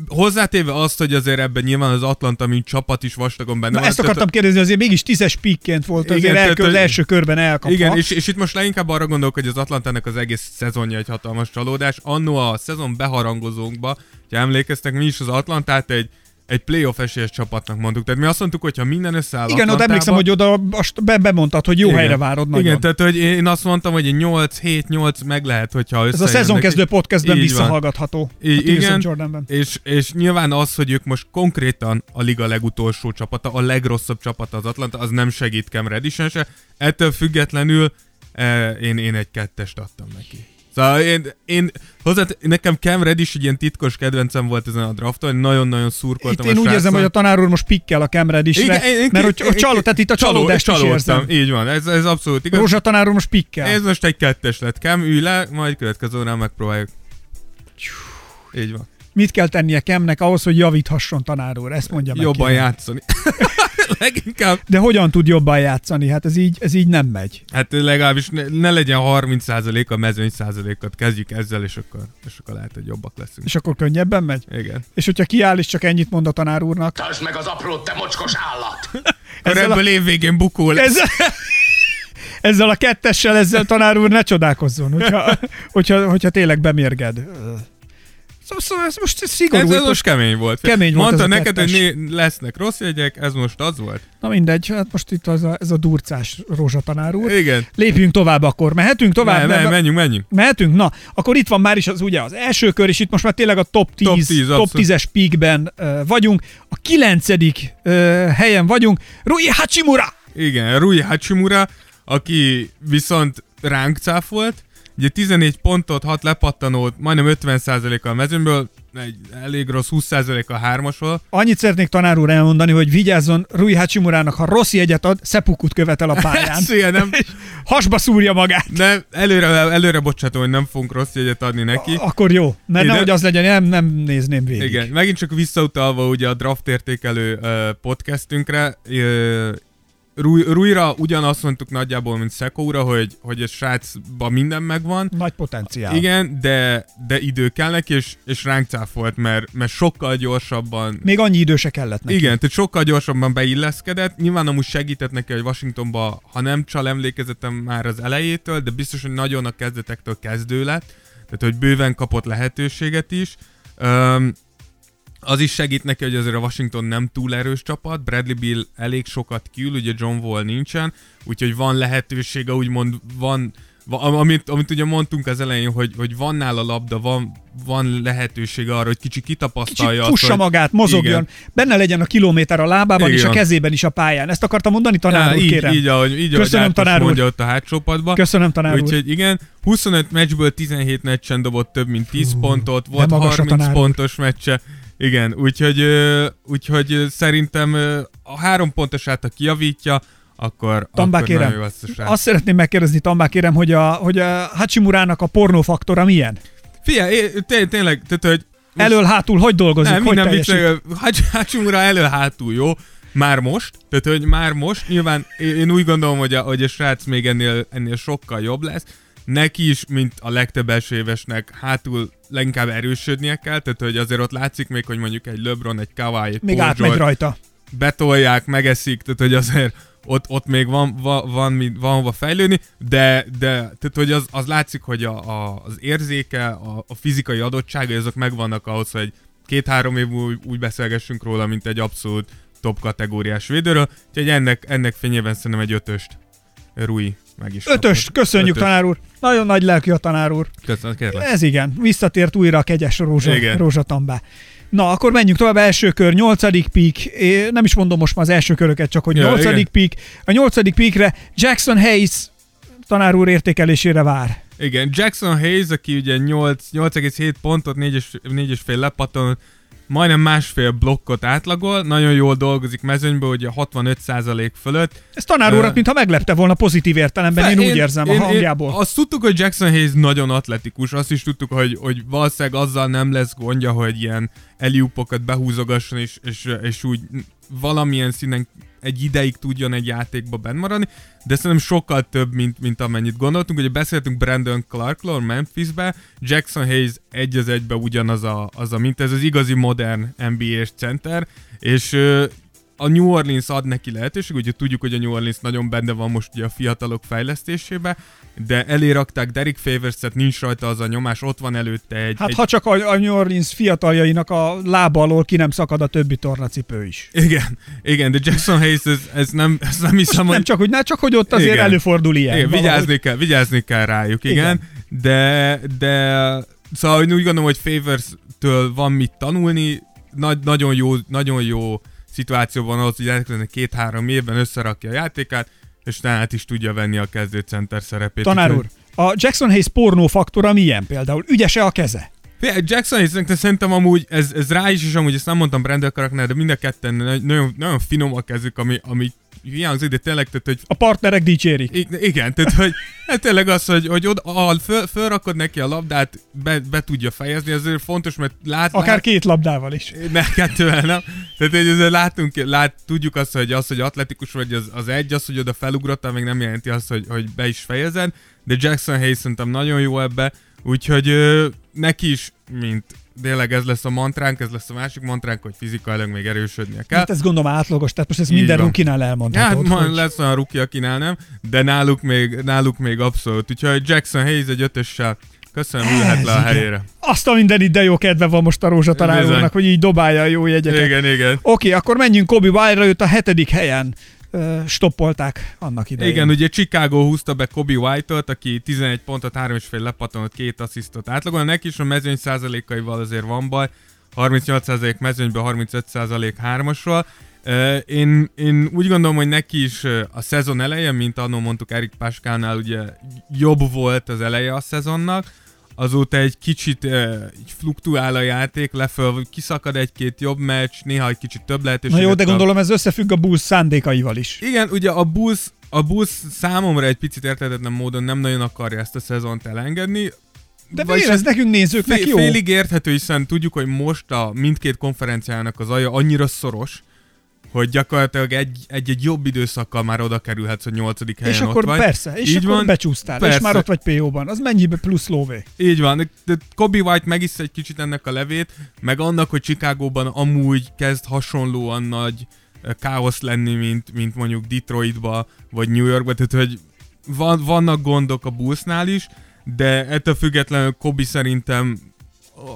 Hozzátéve azt, hogy azért ebben nyilván az Atlanta, mint csapat is vastagon benne Na van. ezt akartam kérdezni, azért mégis tízes pikként volt, Igen, azért tehát, az első körben elkapva. Igen, és, és itt most leginkább arra gondolok, hogy az Atlantának az egész szezonja egy hatalmas csalódás. Annó a szezon beharangozónkba, ha emlékeztek, mi is az Atlantát egy, egy playoff esélyes csapatnak mondtuk. Tehát mi azt mondtuk, hogy ha minden összeáll Igen, ott Atlantába- emlékszem, hogy oda azt be, bemondtad, hogy jó Igen. helyre várod nagyon. Igen, tehát hogy én azt mondtam, hogy egy 8-7-8 meg lehet, hogyha Ez a szezonkezdő podcastben Így visszahallgatható. Így, igen, Jordanben. és, és nyilván az, hogy ők most konkrétan a liga legutolsó csapata, a legrosszabb csapata az Atlanta, az nem segít Cam Reddishen se. Ettől függetlenül eh, én, én egy kettest adtam neki. Szóval én, én hozzá, nekem Cam Reddish egy ilyen titkos kedvencem volt ezen a drafton, nagyon-nagyon Itt szurkoltam én a úgy érzem, hogy a tanár úr most pikkel a is, én- én- mert hogy én- csaló, tehát itt a csaló- csalódást is csalódtam. érzem. Így van, ez, ez abszolút igaz. Rózsa tanár úr most pikkel. Ez most egy kettes lett. Cam, ülj le, majd következő órán megpróbáljuk. Így van. Mit kell tennie Kemnek ahhoz, hogy javíthasson tanár úr? Ezt mondja meg. Jobban kérem. játszani. Leginkább. De hogyan tud jobban játszani? Hát ez így, ez így nem megy. Hát legalábbis ne, ne legyen 30% a mezőny százalékot. Kezdjük ezzel, és akkor, és akkor lehet, hogy jobbak leszünk. És akkor könnyebben megy? Igen. És hogyha kiáll és csak ennyit mond a tanár úrnak, Tartsd meg az aprót, te mocskos állat! Akkor Ezzel a- ebből évvégén bukó lesz. ezzel, ezzel a kettessel, ezzel tanár úr ne csodálkozzon, hogyha, hogyha, hogyha tényleg bemérged. Szóval, szóval ez most szigorú. Ez, Ez most kemény volt. Kemény volt Mondta neked, kettes. hogy né- lesznek rossz jegyek, ez most az volt? Na mindegy, hát most itt az a, ez a durcás rózsa tanár úr. Igen. Lépjünk tovább akkor. Mehetünk tovább? Me- Mert- menjünk, menjünk. Mehetünk? Na, akkor itt van már is az ugye az első kör, és itt most már tényleg a top 10, Top top, 10, top abszolút. 10-es peakben uh, vagyunk. A kilencedik uh, helyen vagyunk. Rui Hachimura! Igen, Rui Hachimura, aki viszont ránk cáfolt, ugye 14 pontot, 6 lepattanót, majdnem 50%-a a mezőnyből, egy elég rossz 20% a hármasról. Annyit szeretnék tanár úr elmondani, hogy vigyázzon Rui Hachimurának, ha rossz jegyet ad, szepukut követel a pályán. Ez ilyen, nem, Hasba szúrja magát. nem, előre, előre bocsátom, hogy nem fogunk rossz jegyet adni neki. Akkor jó, mert Ide- nehogy az legyen, nem, nem nézném végig. Igen, megint csak visszautalva ugye a draft értékelő uh, podcastünkre, uh, Rui, Ruira ugyanazt mondtuk nagyjából, mint Szekóra, hogy, hogy a srácban minden megvan, Nagy potenciál. Igen, de, de idő kell neki, és, és ránk cáfolt, mert, mert sokkal gyorsabban Még annyi idő se kellett neki. igen, tehát sokkal gyorsabban beilleszkedett. Nyilván amúgy segített neki, hogy Washingtonba, ha nem csal emlékezetem már az elejétől, de biztos, hogy nagyon a kezdetektől kezdő lett. Tehát, hogy bőven kapott lehetőséget is. Um, az is segít neki, hogy azért a Washington nem túl erős csapat, Bradley Bill elég sokat kiül, ugye John Wall nincsen, úgyhogy van lehetősége, úgymond van, Va- am- amit, amit ugye mondtunk az elején, hogy, hogy van nála labda, van, van lehetőség arra, hogy kicsi kitapasztalja Kicsit azt, fussa hogy- magát, mozogjon, Igen. benne legyen a kilométer a lábában és a Igen. kezében is a pályán. Ezt akartam mondani, tanár úr, így, kérem. így, ahogy, így, Köszönöm, ahogy tanár úr. mondja ott a hátsó padba. Köszönöm, tanár úr. Úgyhogy igen, 25 meccsből 17 meccsen dobott több mint 10 Hú, pontot, volt magas a 30 tanár úr. pontos meccse. Igen, úgyhogy, úgyhogy szerintem a három pontosát, ha kijavítja, akkor, Tambá akkor kérem, azt szeretném megkérdezni, Tambá kérem, hogy a, hogy a Hachimurának a pornófaktora milyen? Figyelj, tényleg, tehát, hogy most- Elől-hátul hogy dolgozik, nem, hogy minden vicc, Hachimura elő-hátul jó, már most, tehát hogy már most, nyilván én úgy gondolom, hogy a, hogy a srác még ennél, ennél sokkal jobb lesz, neki is, mint a legtöbb első évesnek, hátul leginkább erősödnie kell, tehát hogy azért ott látszik még, hogy mondjuk egy LeBron, egy Kawhi, egy Még Paul átmegy George rajta. betolják, megeszik, tehát hogy azért ott, ott még van, van, van, mi- van hova fejlődni, de, de tehát hogy az, az látszik, hogy a, a, az érzéke, a, a fizikai adottságai, azok megvannak ahhoz, hogy két-három év úgy, úgy beszélgessünk róla, mint egy abszolút top kategóriás védőről, úgyhogy ennek, ennek fényében szerintem egy ötöst Rui meg is Ötöst, kapott. köszönjük, Ötöst. tanár úr. Nagyon nagy lelkű a tanár úr. Köszönöm, kérlek. Ez igen, visszatért újra a kegyes rózsa, Igen. rózsatambá. Na, akkor menjünk tovább, első kör, nyolcadik pík, nem is mondom most már az első köröket, csak hogy Ja, nyolcadik pík. A nyolcadik píkre Jackson Hayes tanár úr értékelésére vár. Igen, Jackson Hayes, aki ugye 8, 8,7 pontot, 4,5 lepatton, majdnem másfél blokkot átlagol, nagyon jól dolgozik mezőnyből, ugye 65% fölött. Ez tanár Ö, úrat, mintha meglepte volna pozitív értelemben, Fe- én, úgy érzem a hangjából. azt tudtuk, hogy Jackson Hayes nagyon atletikus, azt is tudtuk, hogy, hogy valószínűleg azzal nem lesz gondja, hogy ilyen eliupokat behúzogasson, és, és, és úgy valamilyen színen egy ideig tudjon egy játékba benn maradni, de szerintem sokkal több, mint, mint amennyit gondoltunk. Ugye beszéltünk Brandon Clarkról Memphisbe, Jackson Hayes egy az egybe ugyanaz a, az a mint ez az igazi modern NBA-s center, és a New Orleans ad neki lehetőség, ugye tudjuk, hogy a New Orleans nagyon benne van most ugye a fiatalok fejlesztésébe, de elérakták Derek Favors-et, nincs rajta az a nyomás, ott van előtte egy... Hát egy... ha csak a, a New Orleans fiataljainak a lába alól ki nem szakad a többi tornacipő is. Igen, igen, de Jackson Hayes, ez, ez nem, ez nem hiszem, Most hogy... nem csak, hogy, ne, csak hogy ott azért Igen. előfordul ilyen. Igen, valahogy. vigyázni kell, vigyázni kell rájuk, igen. Igen. De, de, szóval úgy gondolom, hogy Favors-től van mit tanulni, Nagy, nagyon, jó, nagyon jó szituáció van ahhoz, hogy elkövetően két-három évben összerakja a játékát, és talán át is tudja venni a kezdőcenter szerepét. Tanár úr, a Jackson Hayes pornó faktora milyen például? Ügyese a keze? Jackson is szerintem, amúgy, ez, ez rá is, és amúgy ezt nem mondtam Brandon Karaknál, de mind a ketten nagyon, nagyon finom a kezük, ami, ami hiányzik, de tényleg, tehát, hogy A partnerek dicsérik. Igen, tehát hogy hát tényleg az, hogy, hogy oda, ahol föl, fölrakod neki a labdát, be, be tudja fejezni, azért fontos, mert lát, Akár lát, két labdával is. ne, kettővel nem. Tehát hogy ezzel látunk, lát, tudjuk azt, hogy az, hogy atletikus vagy, az, az egy, az, hogy oda felugrottál, még nem jelenti azt, hogy, hogy be is fejezed, de Jackson Hayes szerintem nagyon jó ebbe, úgyhogy ö, neki is, mint tényleg ez lesz a mantránk, ez lesz a másik mantránk, hogy fizikailag még erősödnie kell. Hát ez gondolom átlagos, tehát most ez Így minden van. rukinál Ja, hát elmondhatod. majd hogy- lesz olyan ruki, akinál nem, de náluk még, náluk még abszolút. Úgyhogy Jackson Hayes egy ötössel Köszönöm, ülhet le a helyére. Azt a minden de jó kedve van most a Rózsa Bizony. tanárulnak, hogy így dobálja a jó jegyeket. Igen, igen. Oké, akkor menjünk Kobe Wildra, őt a hetedik helyen stoppolták annak idején. Igen, ugye Chicago húzta be Kobe White-ot, aki 11 pontot, 3,5 lepatonot, két asszisztot átlagol. Neki is a mezőny százalékaival azért van baj. 38% mezőnyben, 35% hármasról. Én, én úgy gondolom, hogy neki is a szezon eleje, mint annól mondtuk Erik Páskánál, ugye jobb volt az eleje a szezonnak, azóta egy kicsit uh, így fluktuál a játék, leföl, kiszakad egy-két jobb meccs, néha egy kicsit több Na lehetőséget jó, de gondolom ez összefügg a Bulls szándékaival is. Igen, ugye a Bulls, a Bulls számomra egy picit érthetetlen módon nem nagyon akarja ezt a szezont elengedni. De miért ez nekünk nézőknek Fél, jó? félig érthető, hiszen tudjuk, hogy most a mindkét konferenciának az alja annyira szoros, hogy gyakorlatilag egy, egy-egy jobb időszakkal már oda kerülhetsz, hogy nyolcadik helyen És ott akkor vagy. persze, és Így akkor van. becsúsztál, Persze. és már ott vagy PO-ban. Az mennyibe plusz lóvé? Így van, de- Kobe White megisz egy kicsit ennek a levét, meg annak, hogy Chicagóban amúgy kezd hasonlóan nagy eh, káosz lenni, mint, mint mondjuk Detroitba, vagy New Yorkba, tehát hogy van, vannak gondok a Bullsnál is, de ettől függetlenül Kobe szerintem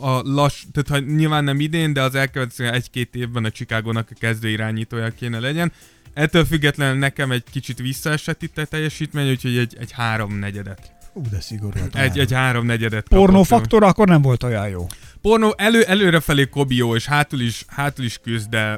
a lass, tehát ha nyilván nem idén, de az elkövetkező egy-két évben a Chicagónak a kezdő irányítója kéne legyen. Ettől függetlenül nekem egy kicsit visszaesett itt a teljesítmény, úgyhogy egy, egy három negyedet. Ú, de szigorú. Egy, egy háromnegyedet kapott. Pornófaktor akkor nem volt olyan jó. Pornó elő, előrefelé Kobi jó, és hátul is, hátul is küzd, de,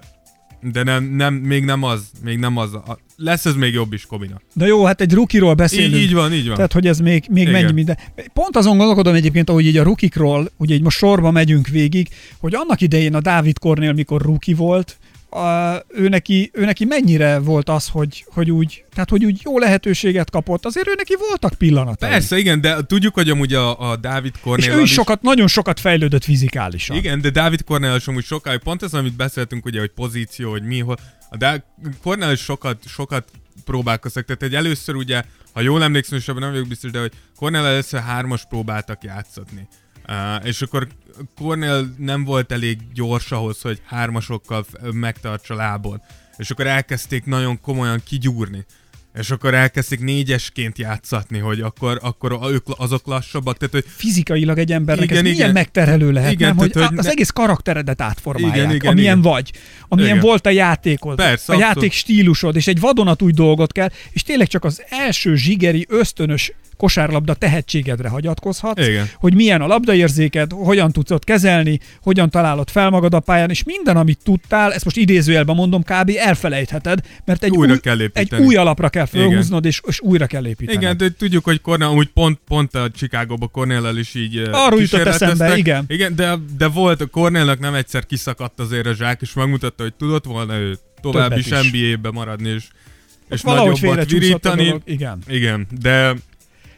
de nem, nem, még nem az, még nem az. A, lesz ez még jobb is Kobinak. De jó, hát egy rukiról beszélünk. Így, így van, így van. Tehát, hogy ez még, még Igen. mennyi minden. Pont azon gondolkodom egyébként, ahogy így a rukikról, ugye így most sorba megyünk végig, hogy annak idején a Dávid Kornél, mikor ruki volt, a, ő, neki, ő neki mennyire volt az, hogy, hogy úgy, tehát hogy úgy jó lehetőséget kapott. Azért ő neki voltak pillanatai. Persze, igen, de tudjuk, hogy amúgy a, a Dávid És Cornél ő is sokat, nagyon sokat fejlődött fizikálisan. Igen, de Dávid Cornell is amúgy sokáig, pont ez, amit beszéltünk, ugye, hogy pozíció, hogy mi, hol. A Dá- Cornell is sokat, sokat próbálkoztak, tehát egy először ugye, ha jól emlékszem, és ebben nem vagyok biztos, de hogy Cornell először hármas próbáltak játszatni. Uh, és akkor Cornell nem volt elég gyors ahhoz, hogy hármasokkal megtartsa lábon. És akkor elkezdték nagyon komolyan kigyúrni. És akkor elkezdték négyesként játszatni, hogy akkor, akkor ők azok lassabbak, tehát hogy Fizikailag egy embernek Igen, ez milyen igen. megterhelő lehet, Igen, nem? Hogy, tehát, hogy az ne- egész karakteredet átformálják, Igen, igen, amilyen igen. vagy, amilyen Igen. volt a játékod, Persze, a abszolút. játék stílusod, és egy vadonatúj dolgot kell, és tényleg csak az első zsigeri, ösztönös kosárlabda tehetségedre hagyatkozhatsz, Igen. hogy milyen a labdaérzéked, hogyan tudsz ott kezelni, hogyan találod fel magad a pályán, és minden, amit tudtál, ezt most idézőjelben mondom, kb. elfelejtheted, mert egy, Újra új, kell egy építeni. új alapra kell felhúznod, és, és újra kell építeni. Igen, de tudjuk, hogy Cornell, amúgy pont, pont a Chicago-ba Cornell is így Arról jutott eszembe, igen. Igen, de, de volt, a Cornellnak nem egyszer kiszakadt azért a zsák, és megmutatta, hogy tudott volna ő tovább Többet is, is. NBA-be maradni, és, és Valahogy nagyobbat félrecsúszott a virítani. dolog. Igen. Igen, de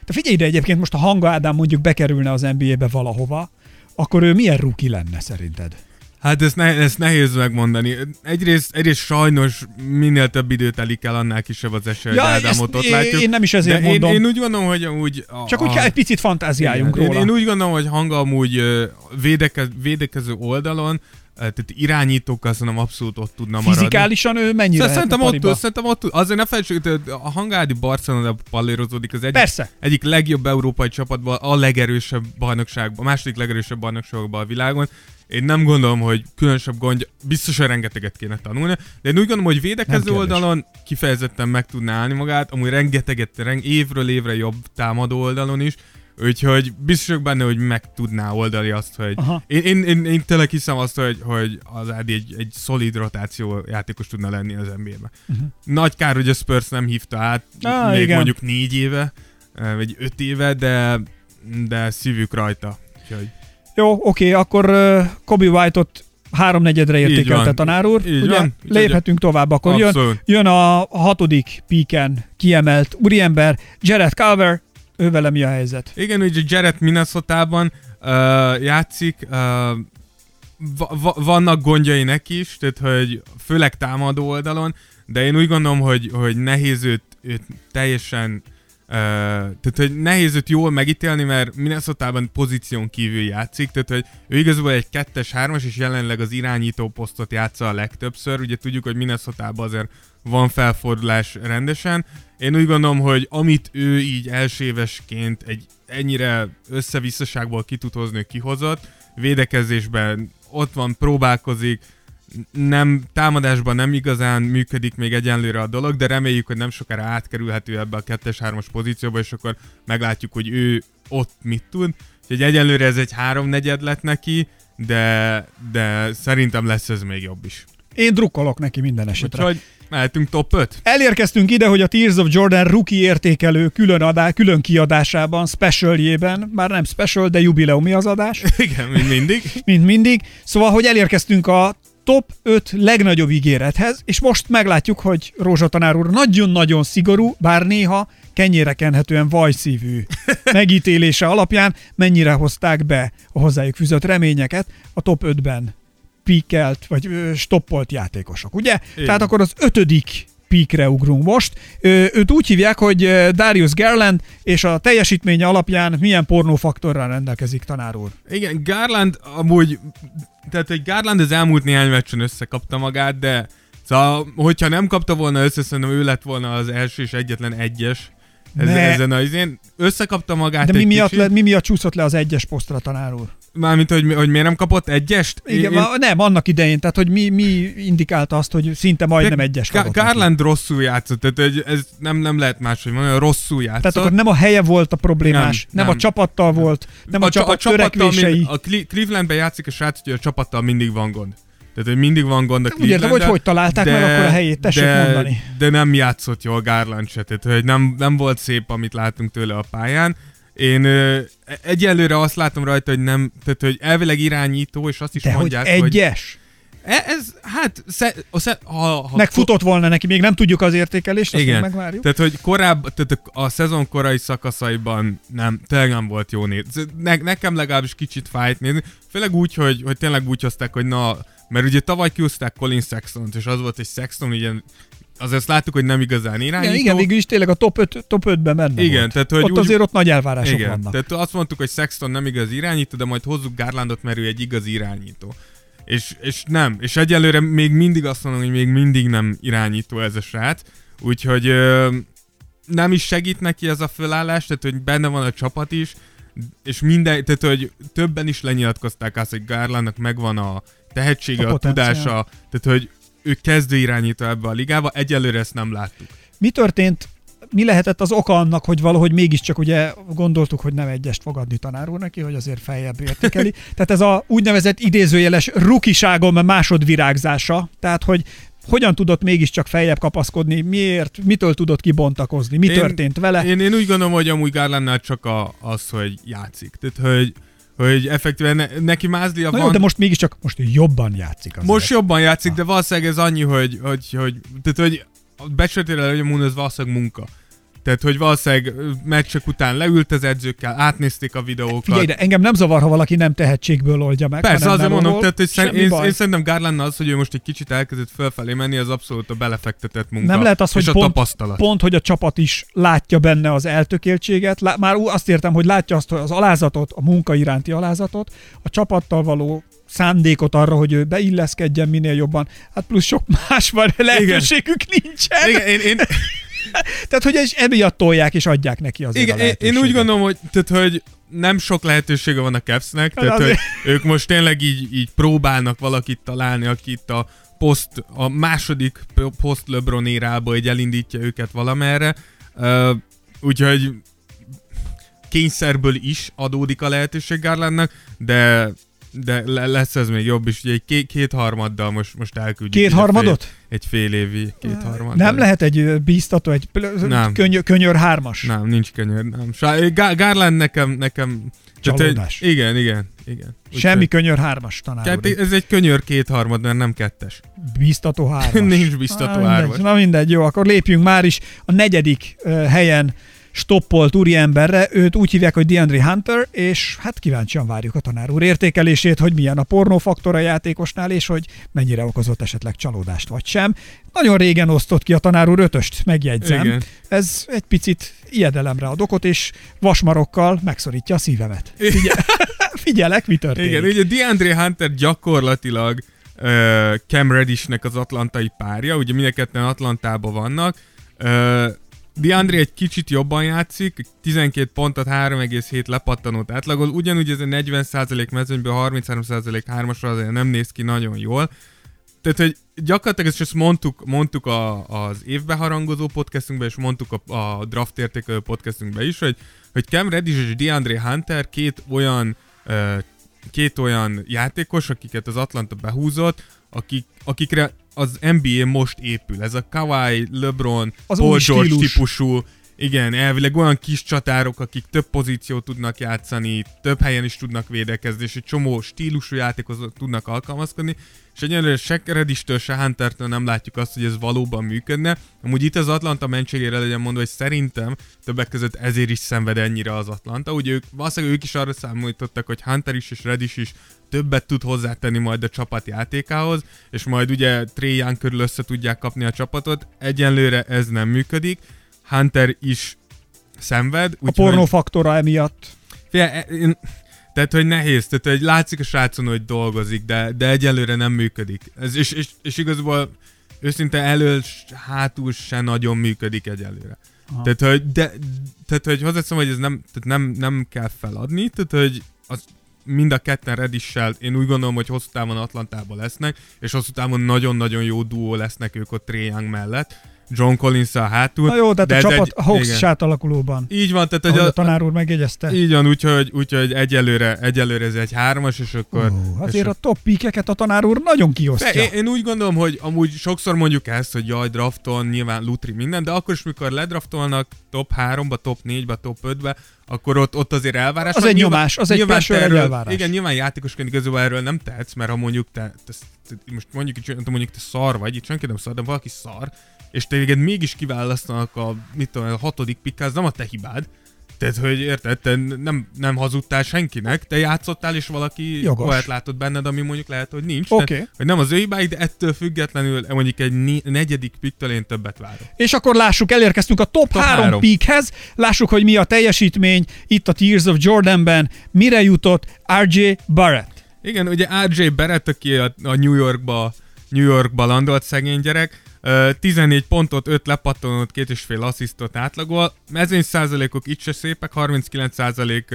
De figyelj ide egyébként, most a Hanga Ádám mondjuk bekerülne az NBA-be valahova, akkor ő milyen ruki lenne szerinted? hát ezt, ne, ezt nehéz megmondani. Egyrészt, egyrészt sajnos minél több idő telik el, annál kisebb az esély, Ja, Ádámot ott látjuk. én nem is ezért de én, mondom. én, úgy gondolom, hogy amúgy... A, Csak úgy a, kell egy picit fantáziáljunk Igen. róla. Én, én úgy gondolom, hogy hanga amúgy védeke, védekező oldalon, tehát irányítókkal szerintem abszolút ott tudna maradni. Fizikálisan ő mennyire Szerintem ott, szerintem ott. Azért ne felejtsük, a hangádi Barcelona pallérozódik az egyik, Persze. egyik legjobb európai csapatban, a legerősebb bajnokságban, a második legerősebb bajnokságban a világon. Én nem gondolom, hogy különösebb gondja, biztos, hogy rengeteget kéne tanulni, de én úgy gondolom, hogy védekező oldalon kifejezetten meg tudná állni magát, amúgy rengeteget, reng, évről évre jobb támadó oldalon is, úgyhogy biztos vagyok benne, hogy meg tudná oldani azt, hogy Aha. én, én, én, én tényleg hiszem azt, hogy, hogy az Ádi egy, egy szolid rotáció játékos tudna lenni az NBA-ben. Uh-huh. Nagy kár, hogy a Spurs nem hívta át, Á, még igen. mondjuk négy éve, eh, vagy öt éve, de, de szívük rajta. Úgyhogy Jó, oké, akkor uh, Kobe White-ot háromnegyedre értékelte tanár úr. Így Ugye van. léphetünk tovább, akkor jön, abszolút. jön a, a hatodik píken kiemelt úriember, Jared Culver, ő vele mi a helyzet? Igen, ugye Jared Minnesota-ban uh, játszik, uh, va- va- vannak gondjai neki is, tehát hogy főleg támadó oldalon, de én úgy gondolom, hogy, hogy nehéz őt, őt teljesen Uh, tehát, hogy nehéz őt jól megítélni, mert Minnesota-ban pozíción kívül játszik, tehát, hogy ő igazából egy kettes, hármas, és jelenleg az irányító posztot játsza a legtöbbször. Ugye tudjuk, hogy Minnesota-ban azért van felfordulás rendesen. Én úgy gondolom, hogy amit ő így elsőévesként egy ennyire összevisszaságból ki tud hozni, ő kihozott, védekezésben ott van, próbálkozik, nem, támadásban nem igazán működik még egyenlőre a dolog, de reméljük, hogy nem sokára átkerülhető ebbe a 2-3-as pozícióba, és akkor meglátjuk, hogy ő ott mit tud. Úgyhogy egyenlőre ez egy háromnegyed lett neki, de, de szerintem lesz ez még jobb is. Én drukkolok neki minden esetre. Úgyhogy mehetünk top 5? Elérkeztünk ide, hogy a Tears of Jordan rookie értékelő külön, adá, külön kiadásában, specialjében, már nem special, de jubileumi az adás, Igen, mint mindig. mint mindig. Szóval, hogy elérkeztünk a top 5 legnagyobb ígérethez, és most meglátjuk, hogy Rózsa tanár úr nagyon-nagyon szigorú, bár néha kenyére kenhetően vajszívű megítélése alapján mennyire hozták be a hozzájuk fűzött reményeket a top 5-ben pikelt, vagy stoppolt játékosok, ugye? Igen. Tehát akkor az ötödik píkre ugrunk most. Őt úgy hívják, hogy Darius Garland, és a teljesítménye alapján milyen pornófaktorral rendelkezik tanár úr. Igen, Garland amúgy, tehát hogy Garland az elmúlt néhány meccsen összekapta magát, de szóval, hogyha nem kapta volna össze, szerintem ő lett volna az első és egyetlen egyes ezen, Ne. ezen a izén. Összekapta magát De egy mi miatt, kicsit. le, mi miatt csúszott le az egyes posztra tanár úr? Mármint, hogy, hogy miért nem kapott egyest? Igen, én, nem, annak idején, tehát hogy mi, mi indikálta azt, hogy szinte majdnem egyes Ga- Garland rosszul játszott, tehát hogy ez nem, nem lehet máshogy mondani, rosszul játszott. Tehát akkor nem a helye volt a problémás, nem, nem, nem a csapattal nem. volt, nem a, a csapat a törekvései. a Clevelandben játszik a srác, hogy a csapattal mindig van gond. Tehát, hogy mindig van gond a Úgy értem, hogy hogy találták de, meg akkor a helyét, tessék de, mondani. De nem játszott jól Garland se, tehát hogy nem, nem volt szép, amit látunk tőle a pályán. Én ö, egyelőre azt látom rajta, hogy nem, tehát hogy elvileg irányító, és azt is de mondják, hogy egyes? Hogy e, ez, hát, sze, sze, ha, ha Megfutott volna neki, még nem tudjuk az értékelést, azt Igen. megvárjuk. Tehát, hogy korábban, tehát a szezon korai szakaszaiban nem, tényleg nem volt jó néz. Ne, nekem legalábbis kicsit fájt nézni, főleg úgy, hogy, hogy tényleg úgy hozták, hogy na, mert ugye tavaly kiúzták Colin sexton és az volt, hogy Sexton ugye azért láttuk, hogy nem igazán irányító. Igen, igen végül is tényleg a top, 5, top 5-ben menne igen, volt. Tehát, hogy ott úgy, azért ott nagy elvárások igen, vannak. Tehát azt mondtuk, hogy Sexton nem igaz irányító, de majd hozzuk Garlandot, mert ő egy igazi irányító. És, és nem, és egyelőre még mindig azt mondom, hogy még mindig nem irányító ez a srác, úgyhogy ö, nem is segít neki ez a fölállás, tehát hogy benne van a csapat is, és minden, tehát hogy többen is lenyilatkozták azt, hogy Garlandnak megvan a tehetsége, a, a tudása, tehát hogy ő kezdő irányító ebbe a ligába, egyelőre ezt nem láttuk. Mi történt mi lehetett az oka annak, hogy valahogy mégiscsak ugye gondoltuk, hogy nem egyest fogadni tanár úr neki, hogy azért feljebb értékeli. Tehát ez a úgynevezett idézőjeles rukiságom másodvirágzása, tehát hogy hogyan tudott mégiscsak feljebb kapaszkodni, miért, mitől tudott kibontakozni, mi én, történt vele. Én, én úgy gondolom, hogy amúgy Garlandnál csak a, az, hogy játszik. Tehát, hogy hogy effektíven ne, neki mázlia Na van. Jó, de most mégiscsak most jobban játszik azért. Most jobban játszik, de valószínűleg ez annyi, hogy, hogy, hogy, tehát, hogy a becsületére, hogy a Moon, ez valószínűleg munka. Tehát, hogy valószínűleg meccsek után leült az edzőkkel, átnézték a videókat. Figyelj, de engem nem zavar, ha valaki nem tehetségből oldja meg. Persze, azért mondom, tehát, hogy szer- én, én, szerintem Garland az, hogy ő most egy kicsit elkezdett fölfelé menni, az abszolút a belefektetett munka. Nem lehet az, hogy pont, tapasztalat. pont, hogy a csapat is látja benne az eltökéltséget. Lá- már azt értem, hogy látja azt, hogy az alázatot, a munka iránti alázatot, a csapattal való szándékot arra, hogy ő beilleszkedjen minél jobban. Hát plusz sok más van, lehetőségük Igen. nincsen. Igen, én, én, tehát, hogy ez emiatt tolják és adják neki az Igen, én, úgy gondolom, hogy, tehát, hogy nem sok lehetősége van a Capsnek, hát tehát hogy ők most tényleg így, így próbálnak valakit találni, aki itt a post, a második post LeBron érába hogy elindítja őket valamerre. Uh, úgyhogy kényszerből is adódik a lehetőség Garlandnak, de de lesz ez még jobb is, ugye egy két, kétharmaddal most, most elküldjük. Kétharmadot? Fél, egy fél évi kétharmad. Nem lehet egy bíztató, egy nem. Könyör, könyör hármas? Nem, nincs könyör. Nem. Garland nekem, nekem Csalódás. Egy, igen, igen, igen. Úgy Semmi fel. könyör hármas tanár. Tehát ez egy könyör kétharmad, mert nem kettes. Bíztató hármas. Nincs bíztató Na, hármas. Na mindegy, jó, akkor lépjünk már is a negyedik uh, helyen stoppolt úriemberre, őt úgy hívják, hogy DeAndre Hunter, és hát kíváncsian várjuk a tanár úr értékelését, hogy milyen a pornófaktor a játékosnál, és hogy mennyire okozott esetleg csalódást vagy sem. Nagyon régen osztott ki a tanár úr ötöst, megjegyzem. Igen. Ez egy picit ijedelemre ad okot, és vasmarokkal megszorítja a szívemet. Figyel- Figyelek, mi történik. Igen, ugye DeAndre Hunter gyakorlatilag uh, Cam Reddishnek az atlantai párja, ugye mindenketten Atlantában vannak, uh, DeAndre egy kicsit jobban játszik, 12 pontot, 3,7 lepattanót átlagol, ugyanúgy ez a 40% mezőnyből 33% hármasra azért nem néz ki nagyon jól. Tehát, hogy gyakorlatilag ezt, ezt mondtuk, mondtuk a, az évbe harangozó podcastunkban, és mondtuk a, a draft értékelő podcastunkban is, hogy, hogy Cam Reddish és DeAndre Hunter két olyan két olyan játékos, akiket az Atlanta behúzott, akik, akikre az NBA most épül. Ez a Kawhi, LeBron, az Paul George stílus. típusú, igen, elvileg olyan kis csatárok, akik több pozíciót tudnak játszani, több helyen is tudnak védekezni, és egy csomó stílusú játékhoz tudnak alkalmazkodni, és egyelőre se Redistől, se Huntertől nem látjuk azt, hogy ez valóban működne. Amúgy itt az Atlanta mentségére legyen mondva, hogy szerintem többek között ezért is szenved ennyire az Atlanta. Ugye ők, valószínűleg ők is arra számítottak, hogy Hunter is és Redis is többet tud hozzátenni majd a csapat játékához, és majd ugye Young körül össze tudják kapni a csapatot. Egyenlőre ez nem működik. Hunter is szenved. Úgy, a pornófaktora hogy... emiatt. Fia, e- én, tehát, hogy nehéz, tehát, hogy látszik a srácon, hogy dolgozik, de, de egyelőre nem működik. Ez, és, és, és igazából őszinte elől, hátul se nagyon működik egyelőre. Aha. Tehát, hogy, de, tehát, hogy hozzátszom, hogy ez nem, tehát nem, nem kell feladni, tehát, hogy az mind a ketten Redissel, én úgy gondolom, hogy hosszú távon Atlantában lesznek, és hosszú távon nagyon-nagyon jó duó lesznek ők ott Trae mellett. John collins a hátul. Na jó, tehát de a csapat egy- igen. sátalakulóban. Így van, tehát hogy a a, tanár úr megjegyezte. így van, úgyhogy, úgyhogy egyelőre, egyelőre ez egy hármas, és akkor... Ó, és azért a top pikeket a tanár úr nagyon kiosztja. Én, én úgy gondolom, hogy amúgy sokszor mondjuk ezt, hogy jaj, drafton, nyilván lutri minden, de akkor is, mikor ledraftolnak top 3-ba, top 4-be, top 5-be, akkor ott, ott azért elvárás. Az egy Nyilván- nyomás, az egy pressure, te egy erről, elvárás. Igen, nyilván játékosként igazából erről nem tehetsz, mert ha mondjuk te, te, te most mondjuk, így, mondjuk te szar vagy, itt senki nem szar, de valaki szar, és téged mégis kiválasztanak a, mit tudom, a hatodik pikk, az nem a te hibád. Tehát, hogy érted, te nem, nem hazudtál senkinek, te játszottál, és valaki olyat látott benned, ami mondjuk lehet, hogy nincs. Oké. Tehát, hogy nem az ő hibáid, de ettől függetlenül mondjuk egy ni- negyedik piktől én többet várok. És akkor lássuk, elérkeztünk a top, Top 3 három. peakhez, lássuk, hogy mi a teljesítmény itt a Tears of Jordanben, mire jutott RJ Barrett. Igen, ugye RJ Barrett, aki a, a New Yorkba, New Yorkba landolt szegény gyerek, 14 pontot, 5 lepattanót, két és fél asszisztot átlagol. Mezőny százalékok itt se szépek, 39 százalék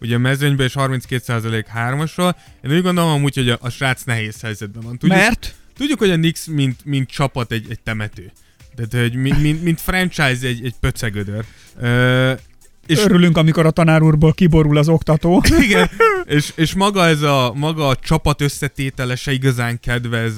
ugye mezőnyben és 32 százalék hármasról. Én úgy gondolom amúgy, hogy a, a srác nehéz helyzetben van. Tudjuk, Mert tudjuk hogy a Knicks mint, mint csapat egy, egy temető. Tehát, hogy mint, mint, mint franchise egy, egy pöcegödör. Ö, és örülünk, amikor a tanár úrból kiborul az oktató. igen, és, és maga ez a, maga a csapat összetétele se igazán kedvez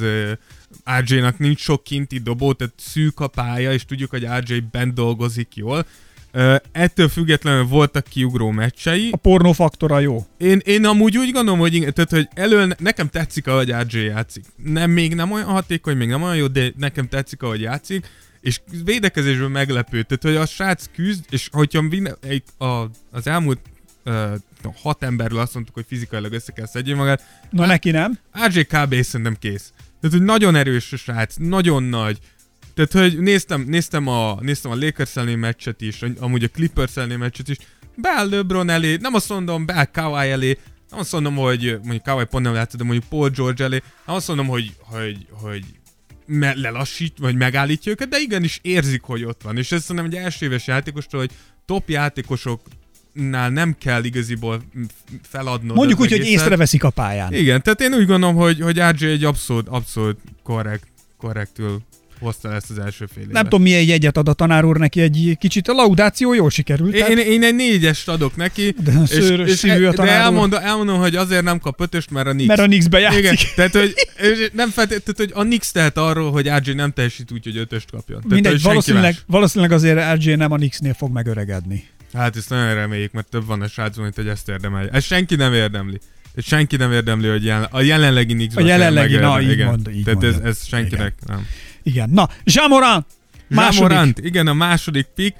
RJ-nak, nincs sok kinti dobó, tehát szűk a pálya, és tudjuk, hogy RJ bent dolgozik jól. Uh, ettől függetlenül voltak kiugró meccsei. A pornófaktora jó. Én, én amúgy úgy gondolom, hogy, igen, tehát, hogy elől nekem tetszik, ahogy RJ játszik. Nem, még nem olyan hatékony, még nem olyan jó, de nekem tetszik, ahogy játszik. És védekezésben meglepő. Tehát, hogy a srác küzd, és hogyha minden, a, az elmúlt uh, hat emberről azt mondtuk, hogy fizikailag össze kell szedje magát, Na neki nem. RJ kb. szerintem kész. Tehát, hogy nagyon erős a srác, nagyon nagy. Tehát, hogy néztem, néztem a, néztem a Lakers elleni meccset is, amúgy a Clippers elleni meccset is, beáll LeBron elé, nem azt mondom, beáll Kawhi elé, nem azt mondom, hogy mondjuk Kawhi pont nem látszott, de mondjuk Paul George elé, nem azt mondom, hogy, hogy, hogy me- lelassít, vagy megállítja őket, de igenis érzik, hogy ott van. És ez szerintem egy első éves játékostól, hogy top játékosoknál nem kell igaziból feladnod Mondjuk úgy, hogy egészet. észreveszik a pályán. Igen, tehát én úgy gondolom, hogy, hogy RJ egy abszolút, abszolút korrekt, korrektül hozta ezt az első fél. Nem tudom, milyen jegyet ad a tanár úr neki, egy kicsit a laudáció jól sikerült. Én, tehát- én, egy négyest adok neki, De szőrös szívű a de tanár úr. elmondom, elmondom, hogy azért nem kap ötöst, mert a Knicks. Mert a Knicksbe játszik. Igen, tehát hogy, és nem feltétlenül, tehát, hogy a Knicks tehet arról, hogy RJ nem teljesít úgy, hogy ötöst kapjon. Tehát, Mindegy, hogy valószínűleg, más. valószínűleg azért RJ nem a Knicksnél fog megöregedni. Hát ezt nagyon reméljük, mert több van a srácban, mint hogy ezt érdemelje. Ezt senki nem érdemli. Tehát senki nem érdemli, hogy jelen, a jelenlegi Knicks A jelenlegi, na, így igen. mond- így Tehát ez, mondja. ez senkinek nem. Igen. Na, Zsámorán! Második. Második. igen, a második pick.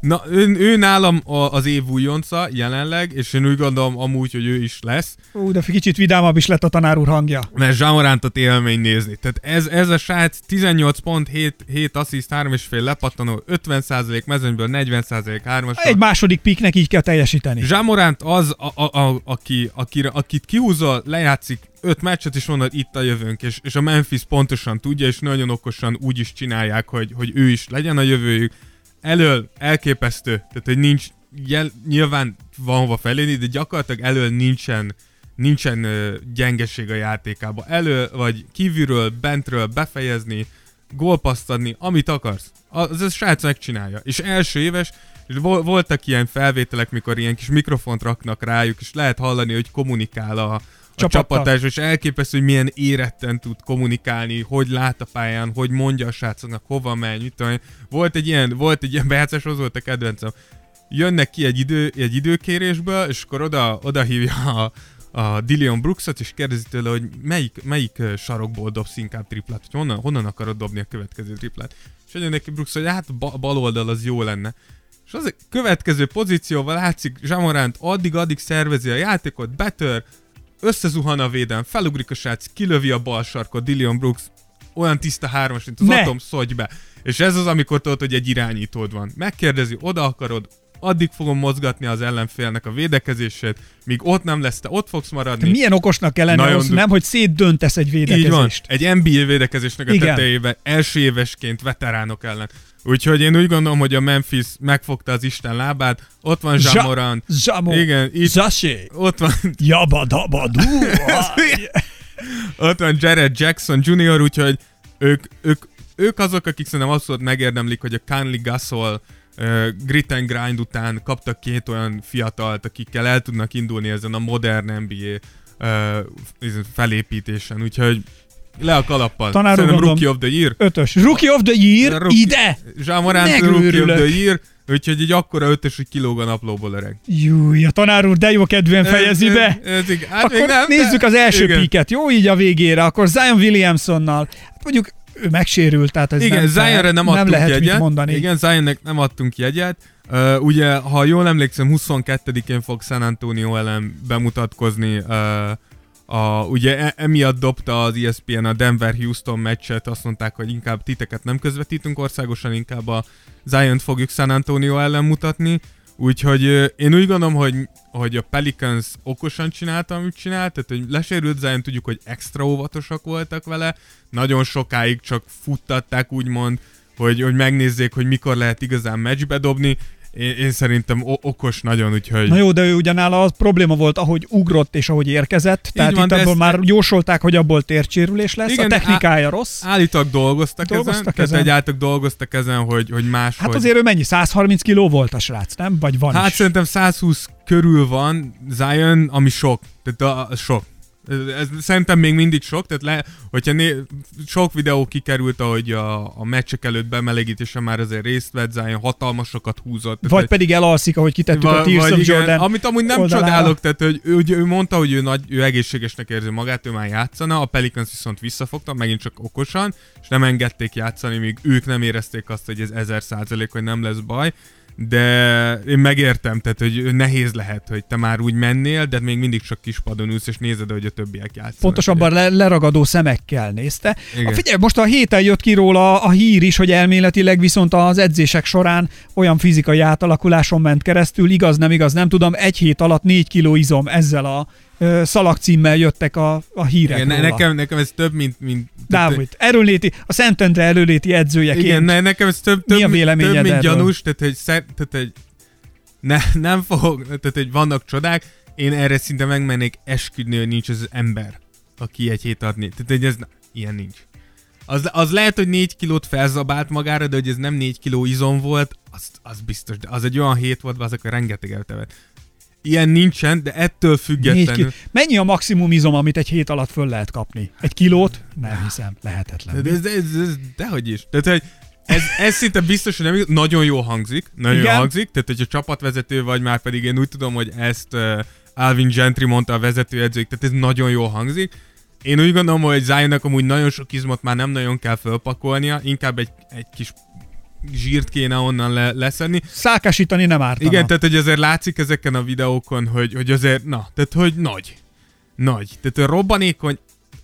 Na, ő, ő nálam a, az év újonca jelenleg, és én úgy gondolom amúgy, hogy ő is lesz, Ú, de kicsit vidámabb is lett a tanár úr hangja. mert Zsámorántot élmény nézni. Tehát ez, ez a srác 18 pont, 7, 7 assziszt, 3,5 lepattanó, 50% mezőnyből, 40% 3 Egy második piknek így kell teljesíteni. Zsámoránt az, a, a, a, aki, akire, akit kihúzol, lejátszik öt meccset, és mondod, itt a jövőnk, és, és a Memphis pontosan tudja, és nagyon okosan úgy is csinálják, hogy, hogy ő is legyen a jövőjük. Elől elképesztő, tehát hogy nincs, jel, nyilván van hova felélni, de gyakorlatilag elől nincsen, nincsen ö, gyengeség a játékában. Elő, vagy kívülről, bentről befejezni, gólpaszt adni, amit akarsz. Az a srác megcsinálja. És első éves, és vol- voltak ilyen felvételek, mikor ilyen kis mikrofont raknak rájuk, és lehet hallani, hogy kommunikál a, a Csapattal. csapatárs, és elképesztő, hogy milyen éretten tud kommunikálni, hogy lát a pályán, hogy mondja a srácoknak, hova megy, mit tudom én. Volt egy ilyen, volt egy ilyen bejátszás, az volt a kedvencem. Jönnek ki egy, idő, egy időkérésből, és akkor oda, oda hívja a, a Dillion Brooksot, és kérdezi tőle, hogy melyik, melyik sarokból dobsz inkább triplát, hogy honnan, honnan akarod dobni a következő triplát. És mondja neki Brooks, hogy hát ba- bal oldal az jó lenne. És az a következő pozícióval látszik, Zsamorant addig-addig szervezi a játékot, betör, összezuhan a védelem, felugrik a srác, kilövi a bal sarkot, Dillion Brooks, olyan tiszta hármas, mint az Ne! atom, szogy be. És ez az, amikor tudod, hogy egy irányítód van. Megkérdezi, oda akarod, addig fogom mozgatni az ellenfélnek a védekezését, míg ott nem lesz, te ott fogsz Te maradni. milyen okosnak kell lenni Nagyon ahhoz, nem, hogy szétdöntesz egy Így van, védekezést. egy NBA védekezésnek a Igen. tetejébe első évesként veteránok ellen. Úgyhogy én úgy gondolom, hogy a Memphis megfogta az Isten lábát, ott van Zsa- Zsamorant, Zsamó. Igen, itt- Zasé. ott van Jabba dabba dú. ott van Jared Jackson Jr., úgyhogy ők, ők, ők azok, akik szerintem abszolút megérdemlik, hogy a Conley Gasol uh, grit and grind után kaptak két olyan fiatalt, akikkel el tudnak indulni ezen a modern NBA uh, felépítésen, úgyhogy le a kalappal. Tanár Szerintem gondolom- Rookie of the Year. Ötös. Rookie of the Year, Rookie- ide! Zsámorant Rookie of the Year, úgyhogy egy akkora ötös, hogy kilóg a naplóból öreg. Júj, a tanár úr de jó kedvűen fejezi Ez- be. Ez, ez, hát Akkor nem, nézzük az első igen. piket, jó így a végére, akkor Zion Williamsonnal. Hát mondjuk ő megsérült, tehát ez Igen, nem, Zionre nem, nem adtunk lehet jegyet. mit mondani. Igen, Zionnek nem adtunk jegyet. Uh, ugye, ha jól emlékszem, 22-én fog San Antonio ellen bemutatkozni. Uh, a, ugye e- emiatt dobta az ESPN a Denver-Houston meccset, azt mondták, hogy inkább titeket nem közvetítünk országosan, inkább a Zion-t fogjuk San Antonio ellen mutatni. Úgyhogy én úgy gondolom, hogy, hogy a Pelicans okosan csinálta, amit csinált, tehát hogy lesérült Zion, tudjuk, hogy extra óvatosak voltak vele, nagyon sokáig csak futtatták úgymond, hogy, hogy megnézzék, hogy mikor lehet igazán meccsbe dobni. Én, én szerintem okos nagyon, úgyhogy... Na jó, de ő ugyanála az probléma volt, ahogy ugrott és ahogy érkezett, tehát van, itt abból ezt- már jósolták, hogy abból tércsérülés lesz, Igen, a technikája rossz. Állítólag dolgoztak, Dolgoztak ezen, ezen. tehát egyáltalán dolgoztak ezen, hogy, hogy más, Hát azért ő mennyi? 130 kiló volt a srác, nem? Vagy van Hát is? szerintem 120 körül van Zion, ami sok. Tehát a, a sok. Ez, szerintem még mindig sok, tehát le, hogyha né, sok videó kikerült, ahogy a, a meccsek előtt bemelegítésen már azért részt vett, Zion hatalmasokat húzott. Tehát, Vagy pedig elalszik, ahogy kitettük a Va- Tears of igen, Jordan. Amit amúgy nem oldalára. csodálok, tehát hogy ő, ugye, ő mondta, hogy ő, nagy, ő egészségesnek érzi magát, ő már játszana, a Pelicans viszont visszafogta, megint csak okosan, és nem engedték játszani, míg ők nem érezték azt, hogy ez ezer százalék, hogy nem lesz baj. De én megértem, tehát hogy nehéz lehet, hogy te már úgy mennél, de még mindig csak kispadon ülsz, és nézed, hogy a többiek játszanak. Pontosabban le, leragadó szemekkel nézte. Igen. A figyelj, most a héten jött ki róla a hír is, hogy elméletileg viszont az edzések során olyan fizikai átalakuláson ment keresztül, igaz, nem igaz, nem tudom, egy hét alatt négy kiló izom ezzel a szalagcímmel jöttek a, a hírek Igen, róla. nekem, nekem ez több, mint... mint Dávid, erőléti, a Szentendre erőléti edzőjeként. Igen, ne, nekem ez több, Mi több, a mint- véleményed több mint erről? gyanús, tehát hogy, szer, tehát, hogy ne, nem fogok, tehát hogy vannak csodák, én erre szinte megmennék esküdni, hogy nincs az ember, aki egy hét adni. Tehát hogy ez, ilyen nincs. Az, az lehet, hogy 4 kilót felzabált magára, de hogy ez nem 4 kiló izom volt, az, az biztos. De az egy olyan hét volt, azok a rengeteg eltevet. Ilyen nincsen, de ettől függetlenül. Mennyi a maximum izom, amit egy hét alatt föl lehet kapni? Egy kilót? Nem hiszem, lehetetlen. De ez, ez, ez, dehogy is. Tehát, hogy ez, ez szinte biztos, hogy nem. Nagyon jó hangzik. Nagyon Igen. jó hangzik. Tehát, hogyha csapatvezető vagy, már pedig én úgy tudom, hogy ezt uh, Alvin Gentry mondta a vezetőedzők, tehát ez nagyon jó hangzik. Én úgy gondolom, hogy Zionnak amúgy nagyon sok izmot már nem nagyon kell fölpakolnia, inkább egy, egy kis zsírt kéne onnan le, leszedni. Szákásítani nem ártana. Igen, tehát hogy azért látszik ezeken a videókon, hogy, hogy azért, na, tehát hogy nagy. Nagy. Tehát robbanékony,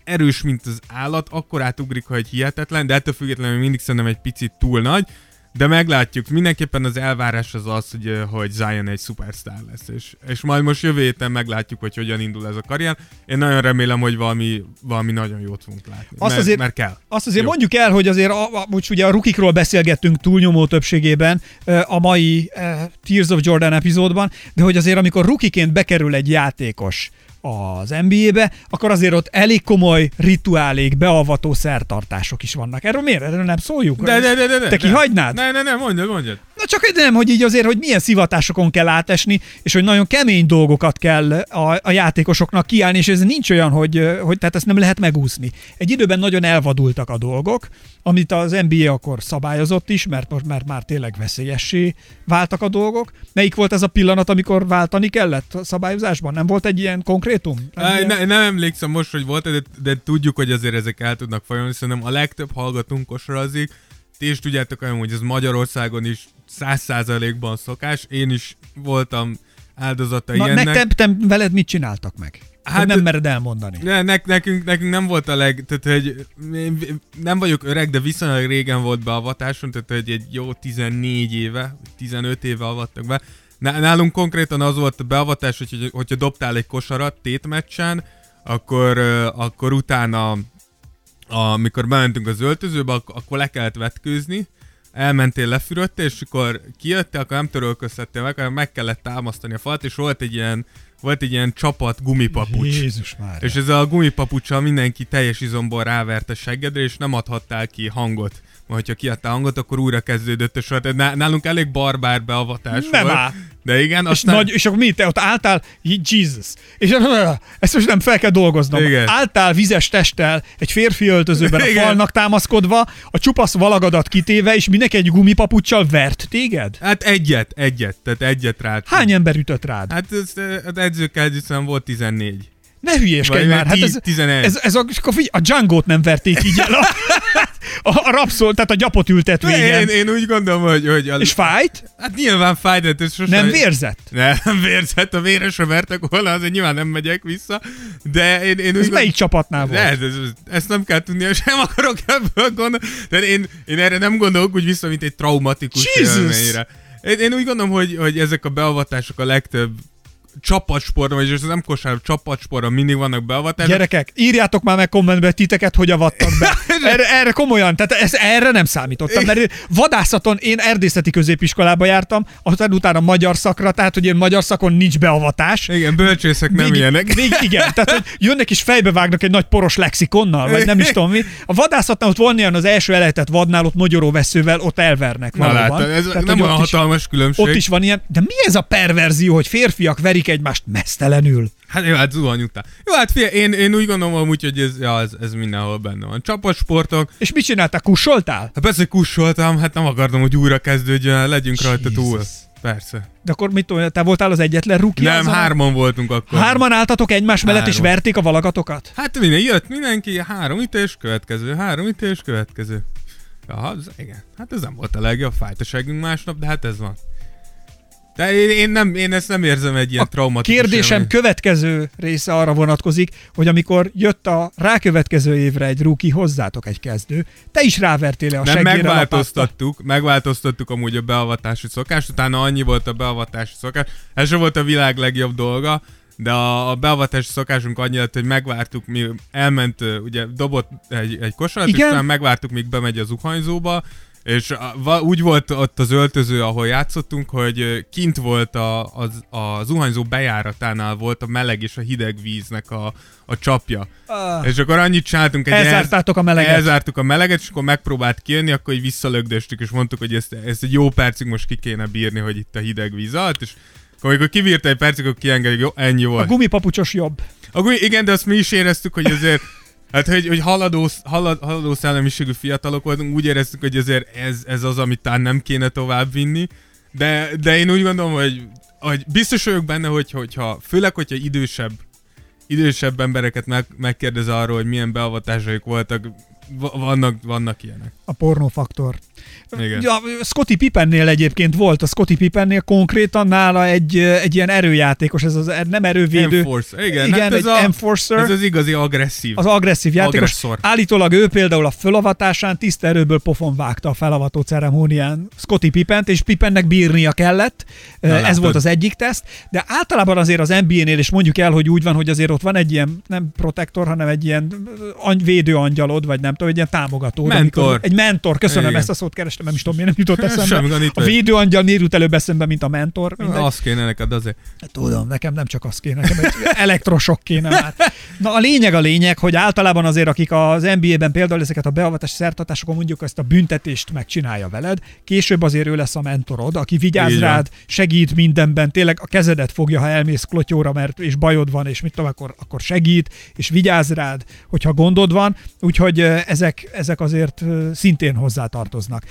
erős, mint az állat, akkor átugrik, hogy hihetetlen, de ettől függetlenül mindig szerintem egy picit túl nagy. De meglátjuk, mindenképpen az elvárás az az, hogy, hogy Zion egy szupersztár lesz, és, és majd most jövő héten meglátjuk, hogy hogyan indul ez a karrier. Én nagyon remélem, hogy valami, valami nagyon jót fogunk látni, Azt mert, azért- mert kell. Azt azért Jó. mondjuk el, hogy azért, a, a, most ugye a rukikról beszélgettünk túlnyomó többségében a mai Tears of Jordan epizódban, de hogy azért amikor rukiként bekerül egy játékos az NBA-be, akkor azért ott elég komoly rituálék, beavató szertartások is vannak. Erről miért? Erről nem szóljunk? De, de, de, de, de, Te kihagynád? Ne, ne, ne, mondjad, mondjad. Na csak egy nem, hogy így azért, hogy milyen szivatásokon kell átesni, és hogy nagyon kemény dolgokat kell a, a játékosoknak kiállni, és ez nincs olyan, hogy, hogy tehát ezt nem lehet megúszni. Egy időben nagyon elvadultak a dolgok, amit az NBA akkor szabályozott is, mert most mert már tényleg veszélyessé váltak a dolgok. Melyik volt ez a pillanat, amikor váltani kellett a szabályozásban? Nem volt egy ilyen konkrétum? Nem Á, ilyen- ne, nem emlékszem most, hogy volt, de, de tudjuk, hogy azért ezek el tudnak folyamodni. Szerintem a legtöbb hallgatónk kosarazik. Ti is tudjátok olyan, hogy ez Magyarországon is száz százalékban szokás. Én is voltam áldozata Na, ilyennek. nektek te, veled mit csináltak meg? Hát, Hát- nem mered elmondani. Ne, ne, nekünk, nekünk nem volt a leg... Tehát, hogy nem vagyok öreg, de viszonylag régen volt beavatáson, tehát hogy egy jó 14 éve, 15 éve avattak be. Ná- Nálunk konkrétan az volt a beavatás, hogy hogyha dobtál egy kosarat tétmeccsen, akkor, akkor utána, amikor bementünk az öltözőbe, ak- akkor le kellett vetkőzni, elmentél, lefürödtél, és akkor kijöttél, akkor nem törölköztettél meg, hanem meg kellett támasztani a falat, és volt egy ilyen, volt egy ilyen csapat gumipapucs. Jézus már. És ez a gumipapucsal mindenki teljes izomból ráverte seggedre, és nem adhattál ki hangot. Hogyha kiadtál hangot, akkor újra kezdődött a sor. Tehát ná- nálunk elég barbár beavatás Nem volt. áll. De igen, és, aztán... nagy, és akkor mi? Te ott álltál, Jesus. És ezt most nem fel kell dolgoznom. Igen. Álltál vizes testtel, egy férfi öltözőben a Igen. falnak támaszkodva, a csupasz valagadat kitéve, és mindenki egy gumipapucsal vert téged? Hát egyet, egyet, tehát egyet rá. Hány ember ütött rád? Hát ez, az edzőkkel volt 14. Ne hülyéskedj már, hát ez, 11. ez, ez a, figyelj, a Django-t nem verték így el. A, a, a rapszol, tehát a gyapot ültetvényen. Én, én, úgy gondolom, hogy... hogy a, És fájt? Hát nyilván fáj, de ez sosem... Nem vérzett? Nem vérzett, a véresre vertek volna, azért nyilván nem megyek vissza, de én, én úgy Ez melyik csapatnál volt? Ez, ez, ezt nem kell tudni, sem akarok ebből gondolni. De én, én erre nem gondolok úgy vissza, mint egy traumatikus Jesus! élményre. Én, én úgy gondolom, hogy, hogy ezek a beavatások a legtöbb csapatsportban, vagyis ez nem kosár, csapatsportban mindig vannak beavatások. Gyerekek, írjátok már meg kommentbe titeket, hogy avattak be. Erre, erre komolyan, tehát ez, erre nem számítottam, mert vadászaton én erdészeti középiskolába jártam, aztán utána magyar szakra, tehát hogy én magyar szakon nincs beavatás. Igen, bölcsészek nem Végig- ilyenek. Végig, igen, tehát hogy jönnek és fejbevágnak egy nagy poros lexikonnal, vagy nem is tudom mi. A vadászatnál ott van ilyen az első elejtett vadnál, ott mogyoróveszővel, ott elvernek Na látod, ez Tehát, nem olyan ott is- hatalmas különbség. Ott is van ilyen, de mi ez a perverzió, hogy férfiak verik egymást mesztelenül? Hát jó, hát zuhany után. Jó, hát figyelj, én, én úgy gondolom amúgy, hogy ez, ja, ez, ez mindenhol benne van. Csapatsportok, És mit csináltál? Kussoltál? hát persze, hogy kussoltam, hát nem akartam, hogy újra kezdődjön, legyünk rajta Jesus. túl. Persze. De akkor mit tudom, te voltál az egyetlen ruki? Nem, azon? hárman voltunk akkor. Hárman álltatok egymás mellett, és Három. verték a valagatokat? Hát minden, jött mindenki, három ütés, következő, három ütés, következő. Ja, ez, igen. Hát ez nem volt a legjobb, fájt a seggünk másnap, de hát ez van. De én, én, nem, én ezt nem érzem egy ilyen A traumatikus Kérdésem élmény. következő része arra vonatkozik, hogy amikor jött a rákövetkező évre egy ruki, hozzátok egy kezdő, te is rávertél-e a Nem, seggére lapáttal? megváltoztattuk, megváltoztattuk amúgy a beavatási szokást, utána annyi volt a beavatási szokás, ez sem volt a világ legjobb dolga, de a, a beavatási szokásunk annyi lett, hogy megvártuk, mi elment, ugye dobott egy, egy kosarat, és Igen. utána megvártuk, míg bemegy a zuhanyzóba, és a, úgy volt ott az öltöző, ahol játszottunk, hogy kint volt a, az, a zuhanyzó bejáratánál volt a meleg és a hideg víznek a, a csapja. Ah, És akkor annyit csináltunk egy Elzártátok a meleget. Elzártuk a meleget, és akkor megpróbált kijönni, akkor így visszalögdöstük, és mondtuk, hogy ezt, ezt egy jó percig most ki kéne bírni, hogy itt a hideg víz alatt, és akkor amikor kibírta egy percig, akkor kiengedjük, jó, ennyi a volt. gumipapucsos jobb. Akkor igen, de azt mi is éreztük, hogy azért Hát, hogy, hogy haladó, halad, haladó szellemiségű fiatalok voltunk, úgy éreztük, hogy azért ez, ez az, amit talán nem kéne tovább vinni. De, de én úgy gondolom, hogy, hogy biztos vagyok benne, hogy, hogyha, főleg, hogyha idősebb, idősebb embereket meg, megkérdez arról, hogy milyen beavatásaik voltak, vannak, vannak ilyenek. A pornófaktor. Igen. Ja, Scotty Pippennél egyébként volt, a Scotty Pippennél konkrétan nála egy, egy ilyen erőjátékos, ez az nem erővédő. Enforcer. Igen, igen hát ez, egy a, enforcer. ez az igazi agresszív. az agresszív játékos. Agresszor. Állítólag ő például a fölavatásán tiszta erőből pofon vágta a felavató ceremónián Scotty Pippent, és Pippennek bírnia kellett. Na, Ez látod. volt az egyik teszt, de általában azért az NBA-nél is mondjuk el, hogy úgy van, hogy azért ott van egy ilyen, nem protektor, hanem egy ilyen védőangyalod, vagy nem tudom, egy ilyen támogató. Mentor. egy mentor, köszönöm, Igen. ezt a szót kerestem, nem is tudom, miért nem jutott eszembe. Semmi A védőangyal miért előbb eszembe, mint a mentor? Mindegy. Azt kéne neked azért. Tudom, nekem nem csak az kéne, nekem egy elektrosok kéne már. Na a lényeg a lényeg, hogy általában azért, akik az NBA-ben például ezeket a beavatási szertartásokon mondjuk ezt a büntetést megcsinálja veled, később azért ő lesz a mentorod, aki vigyáz van. rád, segít mindenben, tényleg a kezedet fogja, ha elmész klotyóra, mert és bajod van, és mit tudom, akkor, akkor segít, és vigyáz rád, hogyha gondod van, úgyhogy ö, ezek, ezek azért szintén hozzátartoznak.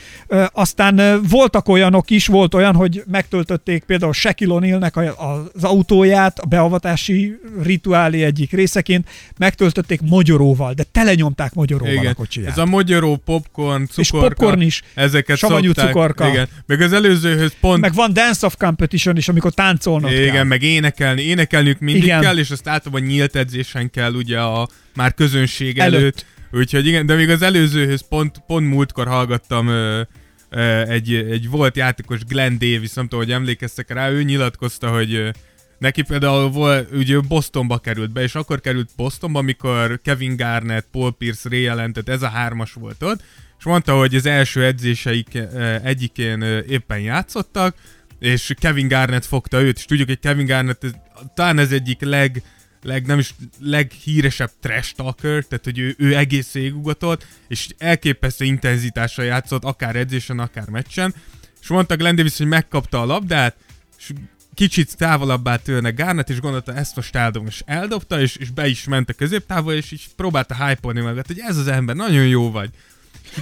Aztán voltak olyanok is, volt olyan, hogy megtöltötték például Shaquille O'Nealnek a- a- az autóját a beavatási rituálé egyik részeként, megtöltötték mogyoróval, de telenyomták mogyoróval a Igen. kocsiját. Ez a mogyoró, popcorn, És cukorka. popcorn is. Ezeket Savanyú szokták. cukorka. Igen. Meg az előzőhöz pont Meg van Dance of Competition is, amikor táncolnod Igen, kell. meg énekelni, énekelniük mindig. Igen. kell, és azt általában nyílt edzésen kell ugye a már közönség Előtt. előtt. Úgyhogy igen, de még az előzőhöz pont, pont múltkor hallgattam ö, ö, egy, egy volt játékos Glenn Davis, nem tudom, hogy emlékeztek rá, ő nyilatkozta, hogy ö, neki például volt, ugye Bostonba került be, és akkor került Bostonba, amikor Kevin Garnett, Paul Pierce, tehát ez a hármas volt ott, és mondta, hogy az első edzéseik egyikén éppen játszottak, és Kevin Garnett fogta őt, és tudjuk, hogy Kevin Garnett talán ez egyik leg, leg, nem is leghíresebb trash talker, tehát hogy ő, ő egész végugatott, és elképesztő intenzitással játszott, akár edzésen, akár meccsen, és mondta Glenn Davis, hogy megkapta a labdát, és kicsit távolabbá tőle Garnett, és gondolta, ezt most eldom, és eldobta, és, és be is ment a középtávol, és így próbálta hype-olni magát, hogy ez az ember, nagyon jó vagy.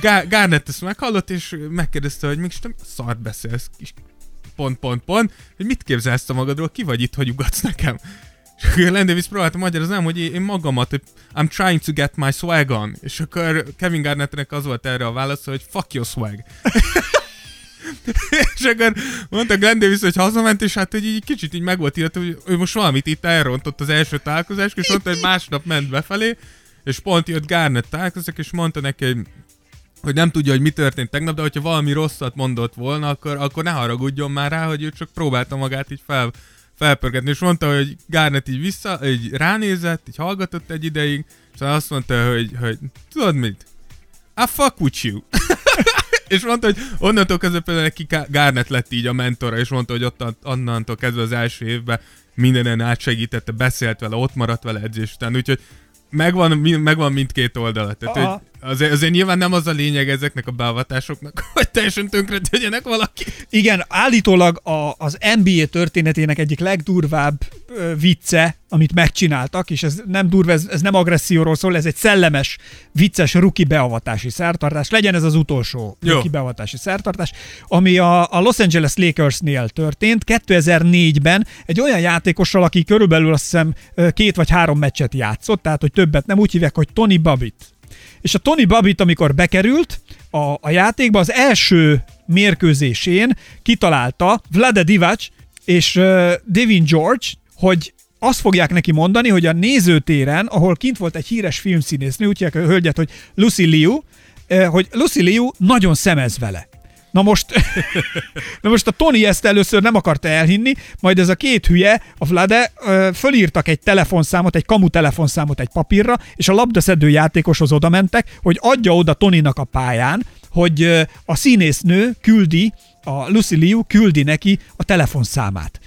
Gá- Garnett ezt meghallott, és megkérdezte, hogy mégis te szart beszélsz, pont, pont, pont, hogy mit képzelsz te magadról, ki vagy itt, hogy ugatsz nekem? És akkor Glenn Davis próbálta magyarázni, hogy én magamat, I'm trying to get my swag on. És akkor Kevin Garnettnek az volt erre a válasz, hogy fuck your swag. és akkor mondta Glenn Davis, hogy hazament, és hát hogy így kicsit így meg volt írta, hogy ő most valamit itt elrontott az első találkozás, és mondta, hogy másnap ment befelé, és pont jött Garnett találkozik, és mondta neki, hogy hogy nem tudja, hogy mi történt tegnap, de hogyha valami rosszat mondott volna, akkor, akkor ne haragudjon már rá, hogy ő csak próbálta magát így fel, felpörgetni, és mondta, hogy Garnett így vissza, így ránézett, így hallgatott egy ideig, és azt mondta, hogy, hogy tudod mit? I fuck with you. és mondta, hogy onnantól kezdve például neki Garnett lett így a mentora, és mondta, hogy ott onnantól kezdve az első évben mindenen átsegítette, beszélt vele, ott maradt vele edzés után, úgyhogy megvan, megvan mindkét oldala. Tehát, hogy azért, azért nyilván nem az a lényeg ezeknek a beavatásoknak, hogy teljesen tönkre tegyenek valaki. Igen, állítólag a, az NBA történetének egyik legdurvább ö, vicce, amit megcsináltak, és ez nem durva, ez, ez nem agresszióról szól, ez egy szellemes, vicces ruki beavatási szertartás. Legyen ez az utolsó Jó. ruki beavatási szertartás, ami a, a Los Angeles Lakersnél történt 2004-ben egy olyan játékossal, aki körülbelül azt hiszem két vagy három meccset játszott, tehát hogy többet nem úgy hívják, hogy Tony Babbitt. És a Tony Babbitt, amikor bekerült a, a játékba, az első mérkőzésén kitalálta Vlade Divac és uh, Devin George, hogy azt fogják neki mondani, hogy a nézőtéren, ahol kint volt egy híres filmszínésznő, úgy a hölgyet, hogy Lucy Liu, hogy Lucy Liu nagyon szemez vele. Na most, na most a Tony ezt először nem akarta elhinni, majd ez a két hülye, a Vlade, fölírtak egy telefonszámot, egy kamu telefonszámot egy papírra, és a labdaszedő játékoshoz oda mentek, hogy adja oda Tonynak a pályán, hogy a színésznő küldi, a Lucy Liu küldi neki a telefonszámát.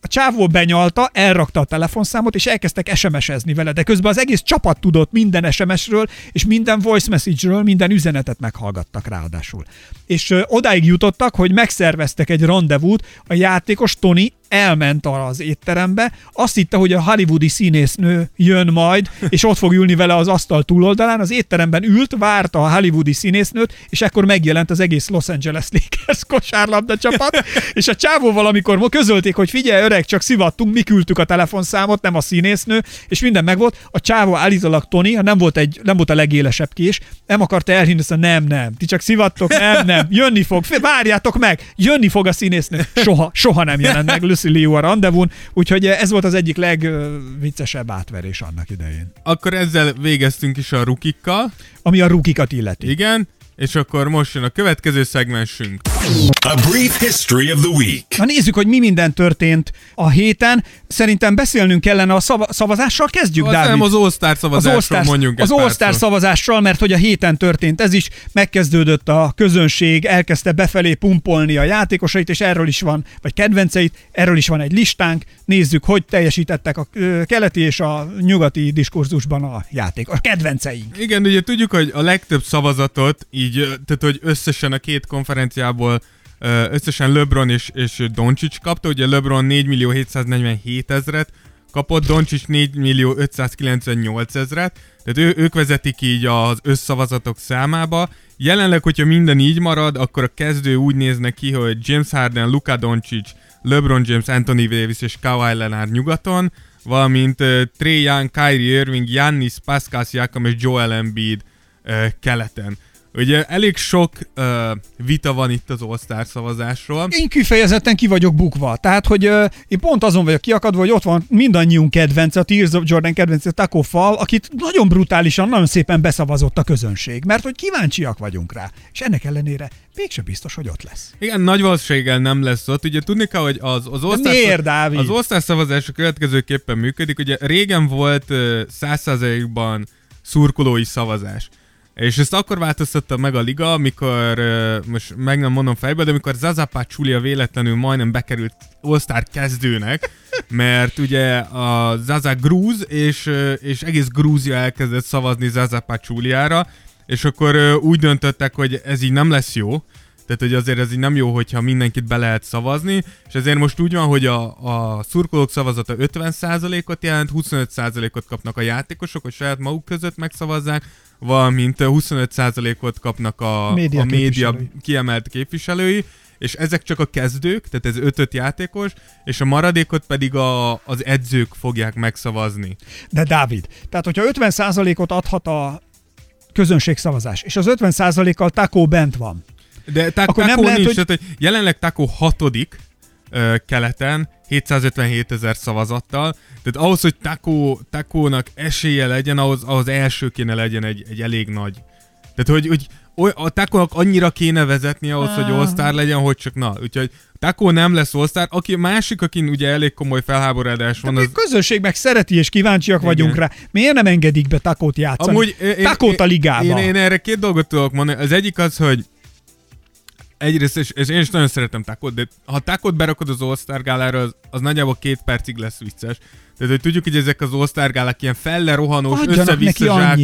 A csávó benyalta, elrakta a telefonszámot, és elkezdtek SMS-ezni vele, de közben az egész csapat tudott minden SMS-ről, és minden voice message-ről, minden üzenetet meghallgattak ráadásul. És ö, odáig jutottak, hogy megszerveztek egy rendezvút, a játékos Tony elment arra az étterembe, azt hitte, hogy a hollywoodi színésznő jön majd, és ott fog ülni vele az asztal túloldalán, az étteremben ült, várta a hollywoodi színésznőt, és ekkor megjelent az egész Los Angeles Lakers kosárlabda csapat, és a csávóval, amikor közölték, hogy figyelj öreg, csak szivattunk, mi küldtük a telefonszámot, nem a színésznő, és minden megvolt, a csávó állítólag Tony, nem volt, egy, nem volt a legélesebb kés, nem akarta elhinni, azt nem, nem, ti csak szivattok, nem, nem, jönni fog, várjátok meg, jönni fog a színésznő. Soha, soha nem jelent meg Lucy Liu a rendezvún, úgyhogy ez volt az egyik legviccesebb átverés annak idején. Akkor ezzel végeztünk is a rukikkal, Ami a rukikat illeti. igen, és akkor most jön a következő szegmensünk. A brief history of the week. Na nézzük, hogy mi minden történt a héten. Szerintem beszélnünk kellene a szava- szavazással. Kezdjük, Az Dávid. nem az All-Star az szavazásról All-Star, mondjunk az szót. szavazással, mert hogy a héten történt ez is, megkezdődött a közönség, elkezdte befelé pumpolni a játékosait, és erről is van, vagy kedvenceit, erről is van egy listánk, nézzük, hogy teljesítettek a keleti és a nyugati diskurzusban a játék, a kedvenceink. Igen, ugye tudjuk, hogy a legtöbb szavazatot így, ö, tehát hogy összesen a két konferenciából összesen LeBron és, és Doncic kapta, ugye LeBron 4 millió 747 ezret kapott, Doncic 4 millió 598 ezret, tehát ő, ők vezetik így az összszavazatok számába. Jelenleg, hogyha minden így marad, akkor a kezdő úgy nézne ki, hogy James Harden, Luka Doncic, LeBron James, Anthony Davis és Kawhi Leonard nyugaton, valamint uh, Trey Young, Kyrie Irving, Giannis, Pascal Siakam és Joel Embiid uh, keleten. Ugye elég sok uh, vita van itt az All-Star szavazásról. Én kifejezetten ki vagyok bukva. Tehát, hogy uh, én pont azon vagyok kiakadva, hogy ott van mindannyiunk kedvence, a Tears of Jordan kedvence, Taco Fall, akit nagyon brutálisan, nagyon szépen beszavazott a közönség, mert hogy kíváncsiak vagyunk rá. És ennek ellenére mégse biztos, hogy ott lesz. Igen, nagy valószínűséggel nem lesz ott. Ugye tudni kell, hogy az, az All-Star, miért, Dávid? az All-Star szavazás a következőképpen működik. Ugye régen volt uh, 100%-ban szurkolói szavazás. És ezt akkor változtatta meg a liga, amikor, most meg nem mondom fejbe, de amikor Zaza Pachulia véletlenül majdnem bekerült All-Star kezdőnek, mert ugye a Zaza grúz, és, és egész Grúzia elkezdett szavazni Zaza Pachuliára, és akkor úgy döntöttek, hogy ez így nem lesz jó, tehát, hogy azért ez így nem jó, hogyha mindenkit be lehet szavazni, és ezért most úgy van, hogy a, a szurkolók szavazata 50%-ot jelent, 25%-ot kapnak a játékosok, hogy saját maguk között megszavazzák, valamint 25%-ot kapnak a Média a média képviselői. kiemelt képviselői, és ezek csak a kezdők, tehát ez 5 játékos, és a maradékot pedig a, az edzők fogják megszavazni. De Dávid, tehát hogyha 50%-ot adhat a közönségszavazás, és az 50%-kal Taco bent van, De tak, Akkor Taco nem lehet, nincs, hogy- tehát hogy jelenleg Taco hatodik ö, keleten, 757 ezer szavazattal, tehát ahhoz, hogy Taco, Taco-nak esélye legyen, ahhoz, ahhoz első kéne legyen egy, egy elég nagy. Tehát, hogy, hogy oly- a Taco-nak annyira kéne vezetni ahhoz, hogy all legyen, hogy csak na. Úgyhogy Taco nem lesz all Aki másik, akin ugye elég komoly felháborodás van, van, az, a közönség meg szereti, és kíváncsiak Igen. vagyunk rá. Miért nem engedik be Takót játszani? Amúgy én, Takót a én, ligába. én, én erre két dolgot tudok mondani. Az egyik az, hogy egyrészt, és, és én is nagyon szeretem Takot, de ha Takot berakod az All-Star gálára, az, az nagyjából két percig lesz vicces. Tehát, hogy tudjuk, hogy ezek az All-Star gálák ilyen fellerohanós, annyit. össze-vissza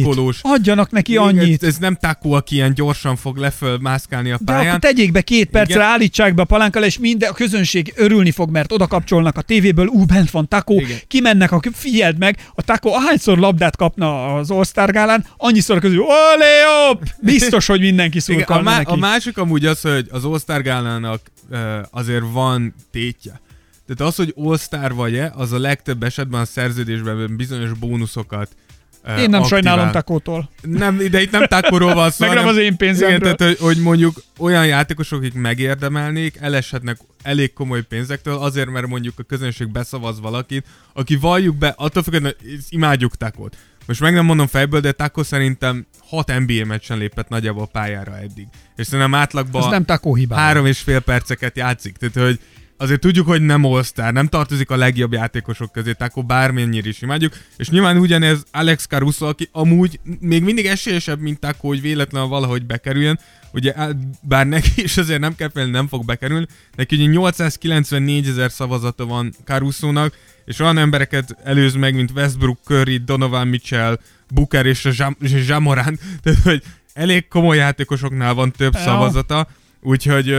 Adjanak neki annyit. Ez, ez nem Taco, aki ilyen gyorsan fog leföl mászkálni a De akkor pályán. tegyék be két percre, Igen. állítsák be a palánkkal, és minden a közönség örülni fog, mert oda kapcsolnak a tévéből, ú, bent van Takó, Igen. kimennek, a, figyeld meg, a Takó ahányszor labdát kapna az All-Star gálán, annyiszor közül, olé! Biztos, hogy mindenki Igen, a, szurkolna má- neki. a másik amúgy az, hogy az All-Star gálának uh, azért van tétje. Tehát az, hogy All-Star vagy-e, az a legtöbb esetben a szerződésben bizonyos bónuszokat Én nem aktivál. sajnálom Takótól. Nem, de itt nem tákorról van szó. Meg nem az én pénzemről. Igen, tehát, hogy, hogy mondjuk olyan játékosok, akik megérdemelnék, eleshetnek elég komoly pénzektől, azért, mert mondjuk a közönség beszavaz valakit, aki valljuk be, attól függetlenül, imádjuk Takot. Most meg nem mondom fejből, de Taco szerintem 6 NBA meccsen lépett nagyjából a pályára eddig. És szerintem átlagban Ez nem Takó hibája. három és fél perceket játszik. Tehát, hogy azért tudjuk, hogy nem all nem tartozik a legjobb játékosok közé, Taco bármennyire is imádjuk, és nyilván ugyanez Alex Caruso, aki amúgy még mindig esélyesebb, mint Taco, hogy véletlenül valahogy bekerüljön, ugye bár neki is azért nem kell félni, nem fog bekerülni, neki ugye 894 ezer szavazata van Caruso-nak, és olyan embereket előz meg, mint Westbrook, Curry, Donovan Mitchell, Booker és a Jamorant, tehát hogy elég komoly játékosoknál van több szavazata, úgyhogy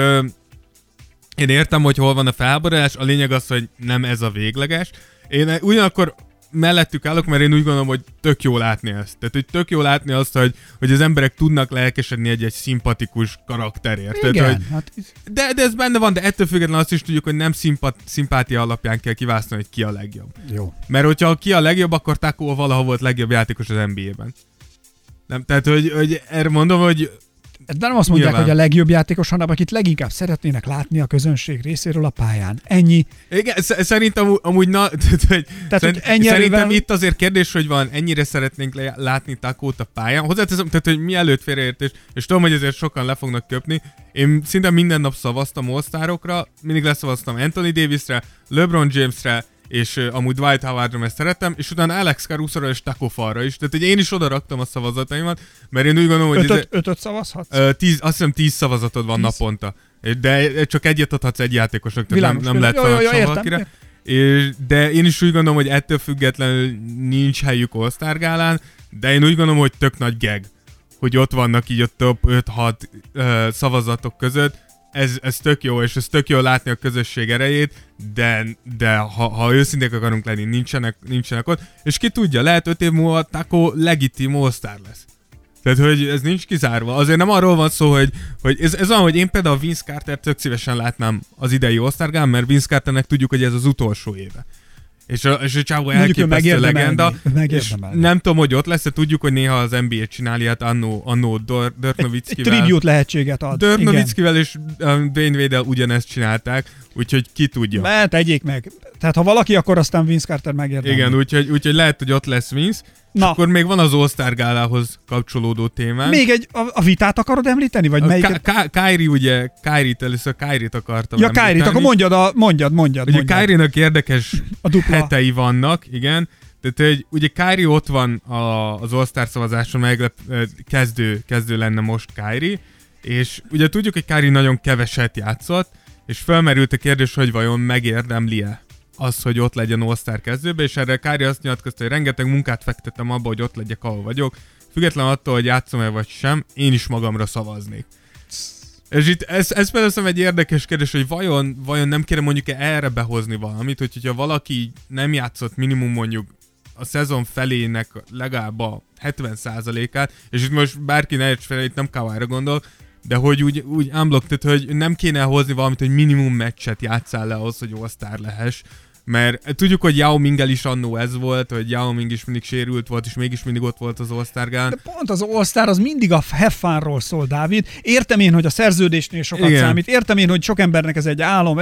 én értem, hogy hol van a felháborodás, a lényeg az, hogy nem ez a végleges. Én ugyanakkor mellettük állok, mert én úgy gondolom, hogy tök jó látni ezt. Tehát, hogy tök jó látni azt, hogy, hogy az emberek tudnak lelkesedni egy-egy szimpatikus karakterért. Igen, Tehát, hogy, hát de, de ez benne van, de ettől függetlenül azt is tudjuk, hogy nem szimpat, szimpátia alapján kell kiválasztani, hogy ki a legjobb. jó. Mert hogyha ki a legjobb, akkor Taco valaha volt legjobb játékos az NBA-ben. Nem, tehát, hogy, hogy erre mondom, hogy De nem azt mondják, Nyilván. hogy a legjobb játékos, hanem akit leginkább szeretnének látni a közönség részéről a pályán. Ennyi. Igen, sz- szerintem amú- amúgy, na, tehát, szerint, ennyi szerintem erővel- itt azért kérdés, hogy van, ennyire szeretnénk le- látni Takót a pályán. Hozzáteszem, tehát, hogy mielőtt félreértés, és tudom, hogy ezért sokan le fognak köpni. Én szinte minden nap szavaztam all mindig leszavaztam Anthony Davisre, LeBron Jamesre, és uh, amúgy Dwight Howardra, mert szeretem, és utána Alex caruso és Taco Fallra is. Tehát, hogy én is oda raktam a szavazataimat, mert én úgy gondolom, hogy ez, Ötöt, ötöt szavazhatsz? Ö, tíz, azt hiszem tíz szavazatod van Tíz. naponta. De csak egyet adhatsz egy játékosnak, tehát Világos, nem, nem lehet értem. valakire. És, de én is úgy gondolom, hogy ettől függetlenül nincs helyük all gálán, de én úgy gondolom, hogy tök nagy geg, hogy ott vannak így a top 5-6 ö, szavazatok között. Ez, ez tök jó, és ez tök jó látni a közösség erejét, de, de ha, ha őszinték akarunk lenni, nincsenek, nincsenek ott. És ki tudja, lehet 5 év múlva Taco legitim all lesz. Tehát, hogy ez nincs kizárva. Azért nem arról van szó, hogy, hogy ez, ez olyan, hogy én például Vince Carter tök szívesen látnám az idei all mert Vince Carternek tudjuk, hogy ez az utolsó éve. És a, és a csávó elképesztő legenda. És nem tudom, hogy ott lesz, tudjuk, hogy néha az NBA csinálja, hát annó, annó Dor- Egy Dirk tribute lehetséget ad. Nowitzkivel és um, Dwayne Wade-el ugyanezt csinálták, úgyhogy ki tudja. Mert tegyék meg. Tehát ha valaki, akkor aztán Vince Carter megérdemli. Igen, úgyhogy, úgyhogy lehet, hogy ott lesz Vince. És Na. akkor még van az All-Star gálához kapcsolódó témánk. Még egy, a, a vitát akarod említeni? Vagy melyiket? Ka- Kyrie ugye, Kyrie-t először Kyrie-t akartam Ja, említeni. akkor mondjad, a, mondjad, mondjad. Ugye. Kyrie-nak érdekes A dupla. hetei vannak, igen. Tehát, hogy ugye Kyrie ott van a, az All-Star szavazáson, meglep, kezdő, kezdő lenne most Kyrie, és ugye tudjuk, hogy Kyrie nagyon keveset játszott, és felmerült a kérdés, hogy vajon megérdemli-e az, hogy ott legyen All-Star kezdőbe, és erre Kyrie azt nyilatkozta, hogy rengeteg munkát fektettem abba, hogy ott legyek, ahol vagyok. Független attól, hogy játszom-e vagy sem, én is magamra szavaznék. És itt ez, ez például egy érdekes kérdés, hogy vajon, vajon nem kéne mondjuk erre behozni valamit, hogy, hogyha valaki nem játszott minimum mondjuk a szezon felének legalább a 70%-át, és itt most bárki ne érts itt nem Kawára gondol, de hogy úgy, úgy unblock, tehát hogy nem kéne hozni valamit, hogy minimum meccset játszál le ahhoz, hogy all lehess, mert tudjuk, hogy Yao Mingel is annó ez volt, hogy Yao Ming is mindig sérült volt, és mégis mindig ott volt az all De pont az All-Star az mindig a have funról szól, Dávid. Értem én, hogy a szerződésnél sokat Igen. számít, értem én, hogy sok embernek ez egy álom,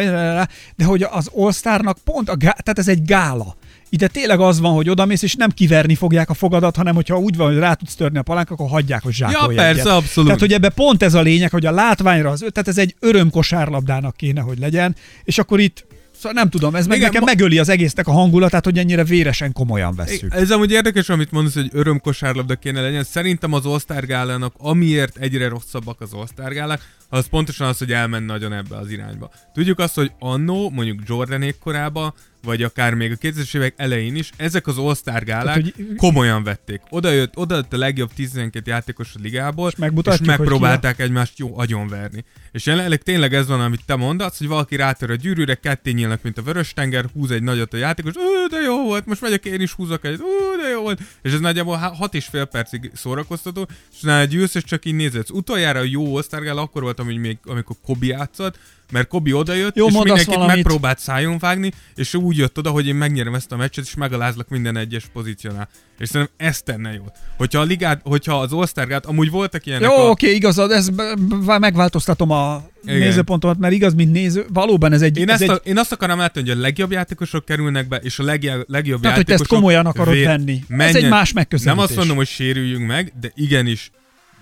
de hogy az All-Starnak pont, a gá- tehát ez egy gála. Ide tényleg az van, hogy odamész, és nem kiverni fogják a fogadat, hanem hogyha úgy van, hogy rá tudsz törni a palánk, akkor hagyják, hogy zsákolj Ja, persze, egyet. abszolút. Tehát, hogy ebbe pont ez a lényeg, hogy a látványra az, tehát ez egy öröm kosárlabdának kéne, hogy legyen, és akkor itt Szóval nem tudom, ez meg Igen, nekem ma- megöli az egésznek a hangulatát, hogy ennyire véresen komolyan vesszük. Ez amúgy érdekes, amit mondasz, hogy örömkosárlabda kéne legyen. Szerintem az All-Star gálának, amiért egyre rosszabbak az All-Star gálák, az pontosan az, hogy elment nagyon ebbe az irányba. Tudjuk azt, hogy annó, mondjuk Jordanék korában, vagy akár még a 2000-es évek elején is, ezek az All-Star gálák hogy- komolyan vették. Oda jött, oda jött a legjobb 12 játékos a ligából, és, és megpróbálták egymást jó agyonverni. És jelenleg tényleg ez van, amit te mondasz, hogy valaki rátör a gyűrűre, ketté nyílnak, mint a vörös tenger, húz egy nagyot a játékos, de jó volt, most megyek én is húzok egy, ó, de jó volt. És ez nagyjából 6 és fél percig szórakoztató, és utána gyűlsz, és csak így nézed. Utoljára a jó osztárgál akkor volt, amikor, még, amikor Kobi játszott, mert Kobi odajött, Jó, és mindenkit valamit. megpróbált szájon vágni, és úgy jött oda, hogy én megnyerem ezt a meccset, és megalázlak minden egyes pozíciónál. És szerintem ez tenne jót. Hogyha, a ligát, hogyha az All-Star amúgy voltak ilyenek Jó, a... oké, igazad, ez b- b- megváltoztatom a Igen. nézőpontomat, mert igaz, mint néző, valóban ez egy... Én, ez ezt egy a, én azt akarom látni, hogy a legjobb játékosok kerülnek be, és a legjobb, legjobb Tehát, hogy te ezt játékosok... komolyan akarod venni. Ez egy más megközelítés. Nem azt mondom, hogy sérüljünk meg, de igenis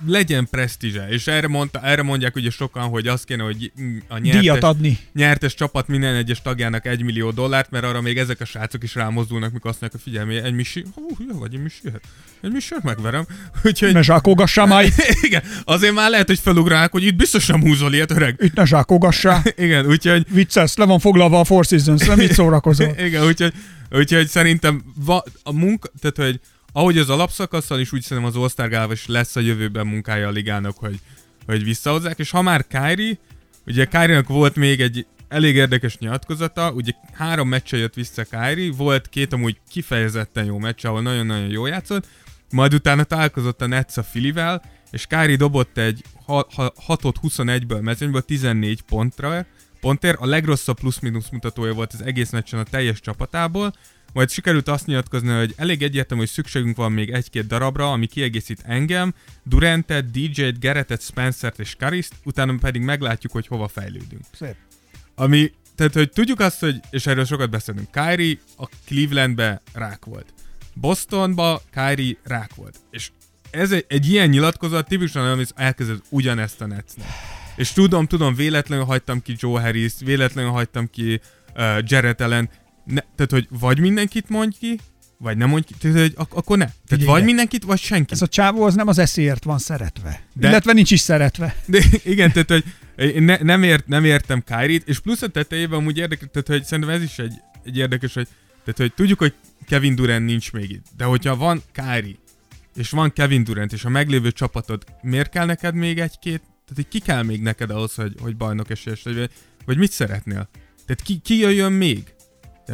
legyen presztízse. És erre, mondta, erre mondják ugye sokan, hogy azt kéne, hogy a Díjat nyertes, adni. nyertes csapat minden egyes tagjának egy millió dollárt, mert arra még ezek a srácok is rámozdulnak, mikor azt mondják, hogy figyelj, egy misi, hú, jó vagy, egy misi, egy misi, megverem. Úgyhogy, Ne zsákogassá már igen, azért már lehet, hogy felugrálnak, hogy itt biztos nem húzol ilyet, öreg. itt ne zsákogassá. Igen, úgyhogy Vicces, le van foglalva a Four Seasons, nem itt szórakozol. Igen, úgyhogy, úgyhogy szerintem va, a munka, tehát hogy ahogy az alapszakasszal is, úgy szerintem az All-Star is lesz a jövőben munkája a ligának, hogy, hogy visszahozzák, és ha már Kyrie, ugye Kyrie-nak volt még egy elég érdekes nyilatkozata, ugye három meccse jött vissza Kyrie, volt két amúgy kifejezetten jó meccs, ahol nagyon-nagyon jó játszott, majd utána találkozott a Nets a Filivel, és Kyrie dobott egy 6 21-ből mezőnyből 14 pontra, pontért, a legrosszabb plusz-minusz mutatója volt az egész meccsen a teljes csapatából, majd sikerült azt nyilatkozni, hogy elég egyértelmű, hogy szükségünk van még egy-két darabra, ami kiegészít engem, Durantet, DJ-t, Gerettet, Spencert és Kariszt, utána pedig meglátjuk, hogy hova fejlődünk. Szép. Ami, tehát, hogy tudjuk azt, hogy, és erről sokat beszélünk, Kyrie a Clevelandbe rák volt. Bostonba Kyrie rák volt. És ez egy, egy ilyen nyilatkozat tipikusan olyan, hogy elkezdett ugyanezt a Netsnek. És tudom, tudom, véletlenül hagytam ki Joe Harris, véletlenül hagytam ki uh, Jared Allen, ne, tehát, hogy vagy mindenkit mondj ki, vagy nem mondj ki, tehát, hogy ak- akkor ne. Tehát Figyelj vagy mindenkit, vagy senki. Ez a csávó az nem az eszéért van szeretve. De-. Illetve nincs is szeretve. De igen, tehát, hogy én ne, nem, ért, nem értem Kyrie-t, és plusz a tetejében amúgy érdekes, tehát, hogy szerintem ez is egy, egy érdekes, hogy, tehát, hogy tudjuk, hogy Kevin Durant nincs még itt, de hogyha van Kyrie, és van Kevin Durant, és a meglévő csapatod, miért kell neked még egy-két, tehát hogy ki kell még neked ahhoz, hogy, hogy bajnok esélyes vagy, vagy mit szeretnél? Tehát ki, ki jöjjön még?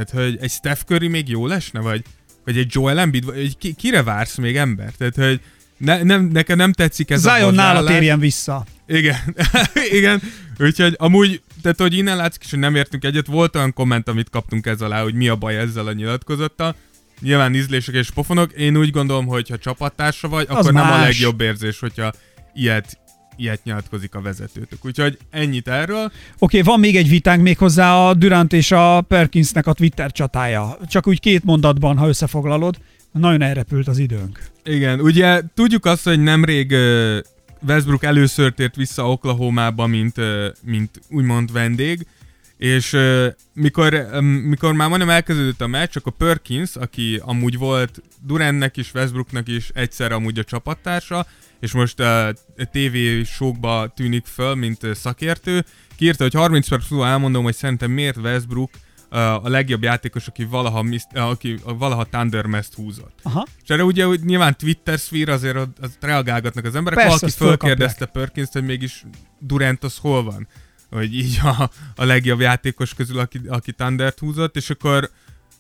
Tehát, hogy egy Steph Curry még jó lesne, vagy, vagy egy Joel Embiid, vagy ki, kire vársz még ember? Tehát, hogy ne, nem, nekem nem tetszik ez a Zion nála hozzáállás. térjen vissza. Igen, igen, úgyhogy amúgy tehát hogy innen látszik is, hogy nem értünk egyet. Volt olyan komment, amit kaptunk ez alá, hogy mi a baj ezzel a nyilatkozattal. Nyilván ízlések és pofonok. Én úgy gondolom, hogy ha csapattársa vagy, Az akkor nem a más. legjobb érzés, hogyha ilyet, ilyet nyilatkozik a vezetőtök. Úgyhogy ennyit erről. Oké, van még egy vitánk még hozzá a Durant és a Perkinsnek a Twitter csatája. Csak úgy két mondatban, ha összefoglalod. Nagyon elrepült az időnk. Igen, ugye tudjuk azt, hogy nemrég Westbrook először tért vissza Oklahomába, mint, mint úgymond vendég, és uh, mikor, um, mikor már majdnem elkezdődött a meccs, akkor Perkins, aki amúgy volt Durantnek is, Westbrooknak is egyszer amúgy a csapattársa, és most uh, TV showkba tűnik föl, mint uh, szakértő, kiírta, hogy 30 perc múlva elmondom, hogy szerintem miért Westbrook uh, a legjobb játékos, aki valaha, mis- uh, aki valaha Thunder Mest húzott. Aha. És erre ugye hogy nyilván Twitter szfír azért az reagálgatnak az emberek. Persze, Valaki fölkérdezte Perkins, hogy mégis Durant az hol van? Hogy így a, a legjobb játékos közül, aki, aki Thundert húzott, és akkor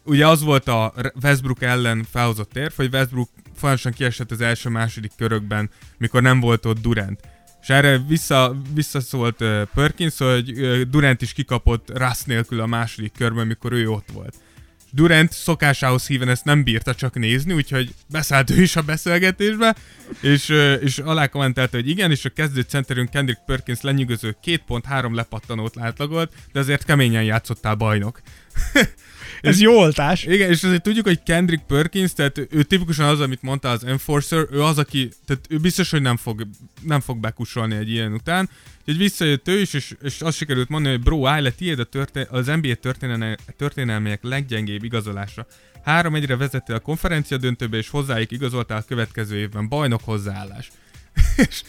ugye az volt a Westbrook ellen felhozott érv, hogy Westbrook folyamatosan kiesett az első-második körökben, mikor nem volt ott Durant. És erre vissza, visszaszólt uh, Perkins, hogy uh, Durant is kikapott Russ nélkül a második körben, mikor ő ott volt. Durant szokásához híven ezt nem bírta csak nézni, úgyhogy beszállt ő is a beszélgetésbe, és, és alá kommentelte, hogy igen, és a kezdő centerünk Kendrick Perkins lenyűgöző 2.3 lepattanót átlagolt, de azért keményen játszottál bajnok. Ez jó oltás. Igen, és azért tudjuk, hogy Kendrick Perkins, tehát ő tipikusan az, amit mondta az Enforcer, ő az, aki, tehát ő biztos, hogy nem fog, nem fog bekusolni egy ilyen után. Úgyhogy visszajött ő is, és, és azt sikerült mondani, hogy bro, állj le, tiéd a történ- az NBA történelmének leggyengébb igazolása. Három egyre vezettél a konferencia döntőbe, és hozzájuk igazoltál a következő évben. Bajnok hozzáállás. és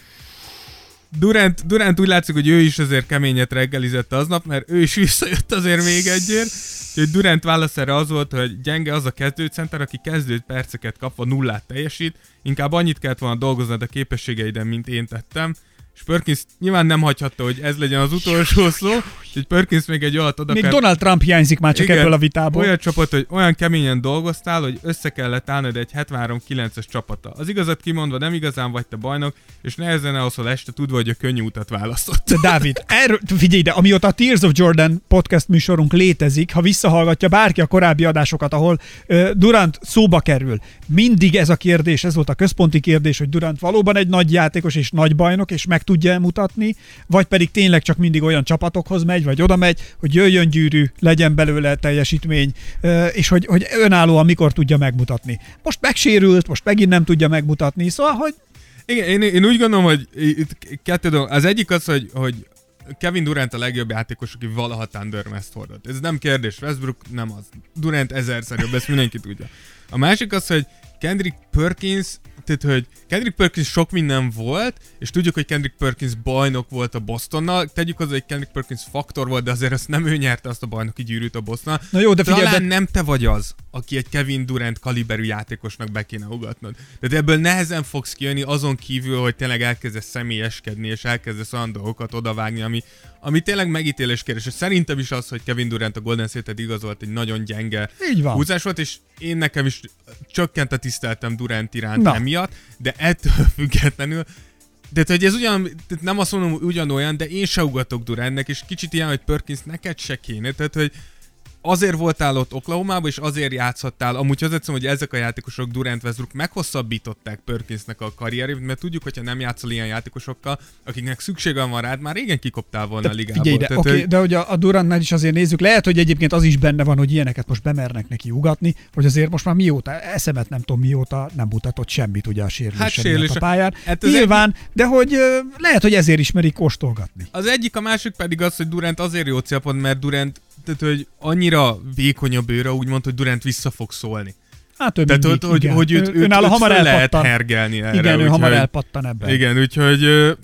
Durant, Durant úgy látszik, hogy ő is azért keményet reggelizett aznap, mert ő is visszajött azért még egyért. Úgyhogy Durant válasz erre az volt, hogy gyenge az a kezdőcenter, aki kezdő perceket kapva nullát teljesít, inkább annyit kellett volna dolgoznod a képességeiden, mint én tettem. És Perkins nyilván nem hagyhatta, hogy ez legyen az utolsó szó, úgyhogy Perkins még egy olyat oda Még kell... Donald Trump hiányzik már csak Igen, ebből a vitából. Olyan csapat, hogy olyan keményen dolgoztál, hogy össze kellett állnod egy 73-9-es csapata. Az igazat kimondva nem igazán vagy te bajnok, és nehezen elhozol este tudva, hogy a könnyű utat választott. De Dávid, erről, figyelj ide, amióta a Tears of Jordan podcast műsorunk létezik, ha visszahallgatja bárki a korábbi adásokat, ahol uh, Durant szóba kerül, mindig ez a kérdés, ez volt a központi kérdés, hogy Durant valóban egy nagy játékos és nagy bajnok, és meg tudja mutatni, vagy pedig tényleg csak mindig olyan csapatokhoz megy, vagy oda megy, hogy jöjjön gyűrű, legyen belőle teljesítmény, és hogy, hogy önállóan mikor tudja megmutatni. Most megsérült, most megint nem tudja megmutatni, szóval, hogy Igen, én, én úgy gondolom, hogy itt kettő dolog. Az egyik az, hogy, hogy Kevin Durant a legjobb játékos, aki valaha Thunder Mest hordott. Ez nem kérdés, Westbrook nem az. Durant ezerszer jobb, ezt mindenki tudja. A másik az, hogy Kendrick Perkins, tehát hogy Kendrick Perkins sok minden volt, és tudjuk, hogy Kendrick Perkins bajnok volt a Bostonnal. Tegyük hozzá, hogy Kendrick Perkins faktor volt, de azért azt nem ő nyerte azt a bajnoki gyűrűt a Bostonnal. Na jó, de figyelj, Talán de- nem te vagy az, aki egy Kevin Durant kaliberű játékosnak be kéne ugatnod. De ebből nehezen fogsz kijönni azon kívül, hogy tényleg elkezdesz személyeskedni, és elkezdesz olyan dolgokat odavágni, ami, ami tényleg megítélés kérdés. És szerintem is az, hogy Kevin Durant a Golden State-et igazolt egy nagyon gyenge Így van. húzás volt, és én nekem is csökkent a tiszteltem Durant iránt Na. emiatt, de ettől függetlenül de hogy ez ugyan, nem azt mondom, ugyanolyan, de én se ugatok Durantnek, és kicsit ilyen, hogy Perkins neked se kéne, tehát hogy azért voltál ott oklahoma és azért játszhattál. Amúgy hozzáteszem, hogy ezek a játékosok Durant Westbrook meghosszabbították Perkinsnek a karrierét, mert tudjuk, hogyha nem játszol ilyen játékosokkal, akiknek szüksége van rád, már régen kikoptál volna a ligából. Figyelj ide, Tehát, oké, hogy- de hogy a, a Durantnál is azért nézzük, lehet, hogy egyébként az is benne van, hogy ilyeneket most bemernek neki ugatni, hogy azért most már mióta, eszemet nem tudom mióta nem mutatott semmit ugye a sérülés Hát sérülés- a pályán. Hát az Nyilván, de hogy lehet, hogy ezért ismerik kóstolgatni. Az egyik, a másik pedig az, hogy Durant azért jó célpont, mert Durant tehát, hogy annyira vékony a bőre, úgymond, hogy Durant vissza fog szólni. Hát ő Tehát, mindig, hogy, igen. hogy őt, ő, őt, nála őt hamar föl lehet elpattan. hergelni erre. Igen, ő úgyhogy- hamar elpattan ebben. Igen, úgyhogy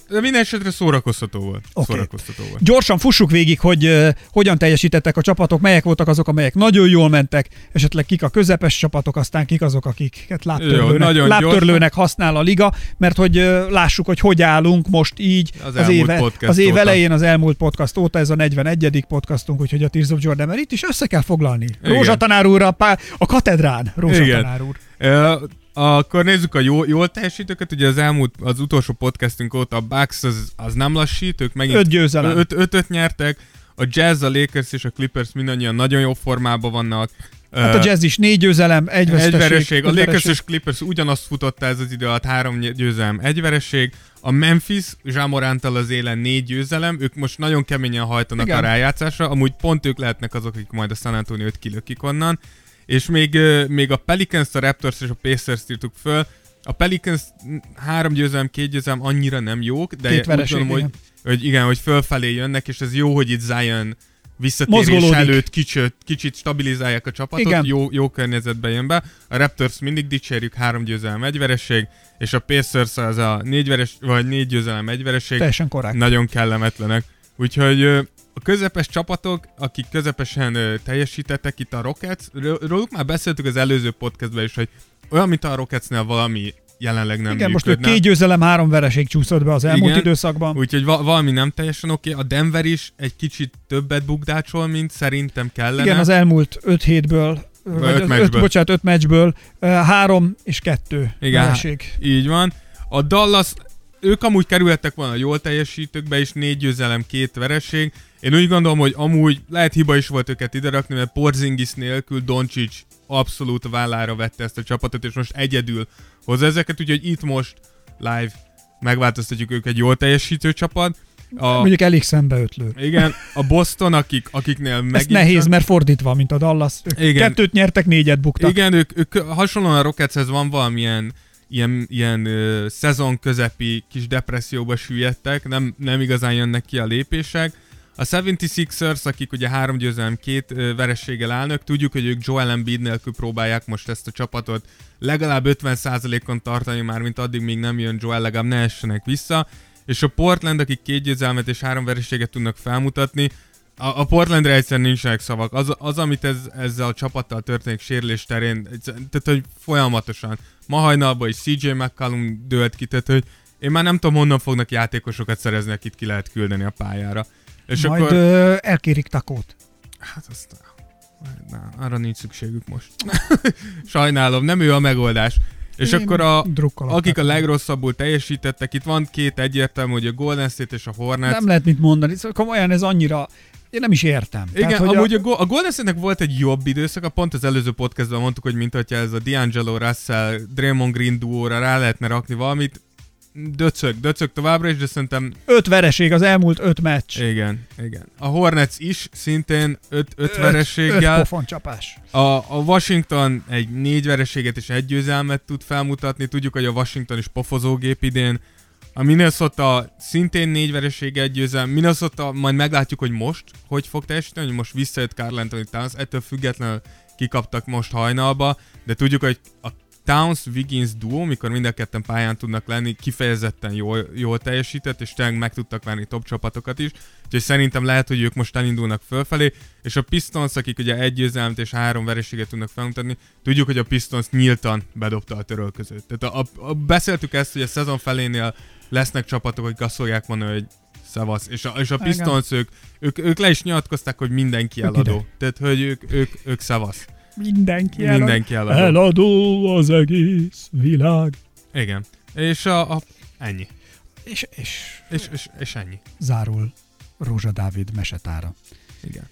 de minden esetre szórakoztató volt. Oké. Szórakoztató volt. Gyorsan fussuk végig, hogy uh, hogyan teljesítettek a csapatok, melyek voltak azok, amelyek nagyon jól mentek, esetleg kik a közepes csapatok, aztán kik azok, akiket Jó, lábtörlőnek, nagyon lábtörlőnek használ a liga, mert hogy uh, lássuk, hogy hogy állunk most így Az az, éve, az év óta. elején, az elmúlt podcast óta, ez a 41. podcastunk, úgyhogy a Tears of Jordan, mert itt is össze kell foglalni. Rózsa tanár úr a, pá- a katedrán, Rózsa Igen. tanár úr. Ö, akkor nézzük a jó, jól teljesítőket. Ugye az elmúlt, az utolsó podcastünk óta a Bucks az, az nem lassít, ők megint Öt győzelem. Öt, ötöt nyertek. A Jazz, a Lakers és a Clippers mindannyian nagyon jó formában vannak. Hát a Jazz is négy győzelem, egy egy veszteség. vereség. A öt Lakers és Clippers ugyanazt futotta ez az idő alatt, három győzelem, egy vereség. A Memphis Zsámorántal az élen négy győzelem, ők most nagyon keményen hajtanak Igen. a rájátszásra, amúgy pont ők lehetnek azok, akik majd a San Antonio-t kilökik onnan. És még, még a Pelicans, a Raptors és a Pacers írtuk föl. A Pelicans mm, három győzelem, két győzelem annyira nem jók, de Két vereség, gondolom, hogy, hogy igen, hogy fölfelé jönnek, és ez jó, hogy itt Zion visszatérés Mozgolódik. előtt kicsit, kicsit stabilizálják a csapatot, Igen. jó, jó környezetbe jön be. A Raptors mindig dicsérjük, három győzelem, egy vereség, és a Pacers az a négy, veres, vagy négy győzelem, egy vereség, Teljesen korrekt. nagyon kellemetlenek. Úgyhogy a közepes csapatok, akik közepesen ö, teljesítettek itt a Rockets, ró- róluk már beszéltük az előző podcastben is, hogy olyan, mint a Rocketsnél valami jelenleg nem Igen, most működne. két győzelem, három vereség csúszott be az elmúlt Igen. időszakban. Úgyhogy va- valami nem teljesen oké. A Denver is egy kicsit többet bukdácsol, mint szerintem kellene. Igen, az elmúlt öt hétből, vagy öt meccsből. öt, bocsánat, öt meccsből három és kettő Igen. vereség. Így van. A Dallas, ők amúgy kerülhettek volna jól teljesítőkbe is, négy győzelem, két vereség. Én úgy gondolom, hogy amúgy lehet hiba is volt őket ide rakni, mert Porzingis nélkül Doncic abszolút vállára vette ezt a csapatot, és most egyedül hozza ezeket, úgyhogy itt most live megváltoztatjuk ők egy jól teljesítő csapat. A, Mondjuk elég szembeötlő. igen, a Boston, akik, akiknél Ez megint nehéz, mert fordítva, mint a Dallas. Ők Igen. Kettőt nyertek, négyet buktak. Igen, ők, ők hasonlóan a Rocketshez van valamilyen ilyen, ilyen ö, szezon közepi kis depresszióba süllyedtek, nem, nem igazán jönnek ki a lépések. A 76ers, akik ugye három győzelem, két ö, verességgel állnak, tudjuk, hogy ők Joel Embiid nélkül próbálják most ezt a csapatot legalább 50%-on tartani már, mint addig, míg nem jön Joel, legalább ne essenek vissza. És a Portland, akik két győzelmet és három vereséget tudnak felmutatni, a, a Portlandre egyszerűen nincsenek szavak. Az, az amit ez, ezzel a csapattal történik sérülés terén, tehát hogy folyamatosan. Ma hajnalban is CJ McCallum dőlt ki, tehát hogy én már nem tudom, honnan fognak játékosokat szerezni, akit ki lehet küldeni a pályára. És Majd akkor... ö, elkérik takót. Hát azt... Na, arra nincs szükségük most. Sajnálom, nem ő a megoldás. És Én akkor a, akik a legrosszabbul teljesítettek, itt van két egyértelmű, hogy a Golden State és a Hornets. Nem lehet mit mondani. Szóval komolyan ez annyira... Én nem is értem. Igen, Tehát, hogy amúgy a, Go- a Golden State-nek volt egy jobb időszaka, pont az előző podcastban mondtuk, hogy mint hogyha ez a D'Angelo Russell, Draymond Green duóra rá lehetne rakni valamit, döcög, döcög továbbra is, de szerintem öt vereség az elmúlt öt meccs. igen, igen. A Hornets is szintén öt, öt Öt vereséggel. pofon csapás. A, a Washington egy négy vereséget és egy győzelmet tud felmutatni. Tudjuk, hogy a Washington is pofozógép idén. A Minnesota szintén négy vereség, egy győzelem. Minnesota majd meglátjuk, hogy most hogy fog teljesíteni, hogy most visszajött Carl Anthony Towns. Ettől függetlenül kikaptak most hajnalba, de tudjuk, hogy a Towns-Wiggins duó, mikor mind a ketten pályán tudnak lenni, kifejezetten jól, jól teljesített, és tényleg meg tudtak venni top csapatokat is. Úgyhogy szerintem lehet, hogy ők most elindulnak fölfelé, és a Pistons, akik ugye egy győzelmet és három vereséget tudnak felmutatni, tudjuk, hogy a Pistons nyíltan bedobta a törölközőt. Tehát a, a, a, beszéltük ezt, hogy a szezon felénél lesznek csapatok, akik azt fogják mondani, hogy szavasz. És a, és a. Pistons, ők, ők, ők le is nyilatkozták, hogy mindenki eladó. Tehát, hogy ők, ők, ők szavasz. Mindenki elad. Mindenki eladó. Eladó az egész világ. Igen. És a, a ennyi. És, és És, és, és ennyi. zárul Rózsa Dávid mesetára. Igen.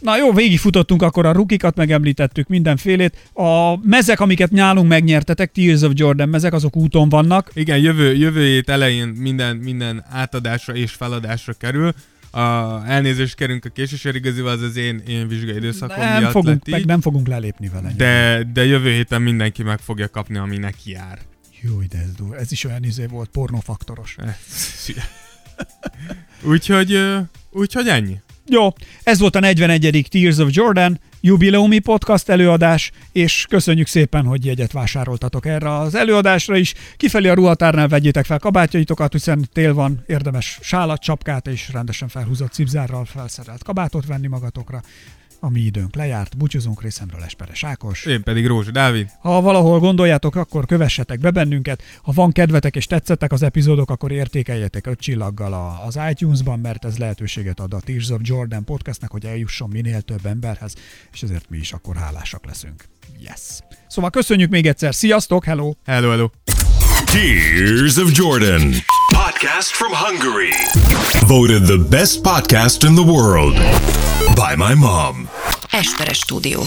Na jó, végigfutottunk akkor a rukikat, megemlítettük mindenfélét. A mezek, amiket nyálunk megnyertetek, Tears of Jordan mezek, azok úton vannak. Igen, jövő, jövő hét elején minden, minden átadásra és feladásra kerül. A elnézést kerünk a késésért, igazából az az én, én vizsgai időszakom Nem miatt fogunk, lett meg így, nem fogunk lelépni vele. de, de jövő héten mindenki meg fogja kapni, ami neki jár. Jó, de ez, durva. ez is olyan izé volt, pornofaktoros. úgyhogy, úgyhogy ennyi. Jó, ez volt a 41. Tears of Jordan jubileumi podcast előadás, és köszönjük szépen, hogy jegyet vásároltatok erre az előadásra is. Kifelé a ruhatárnál vegyétek fel kabátjaitokat, hiszen tél van, érdemes sálat, csapkát és rendesen felhúzott cipzárral felszerelt kabátot venni magatokra. A mi időnk lejárt, búcsúzunk részemről Esperes Ákos. Én pedig Rózsa Dávid. Ha valahol gondoljátok, akkor kövessetek be bennünket. Ha van kedvetek és tetszettek az epizódok, akkor értékeljetek öt csillaggal a- az iTunes-ban, mert ez lehetőséget ad a Tears of Jordan podcastnek, hogy eljusson minél több emberhez, és ezért mi is akkor hálásak leszünk. Yes! Szóval köszönjük még egyszer, sziasztok, hello! Hello, hello. Tears of Jordan. Podcast from Hungary. Voted the best podcast in the world by my mom. Esperes stúdió.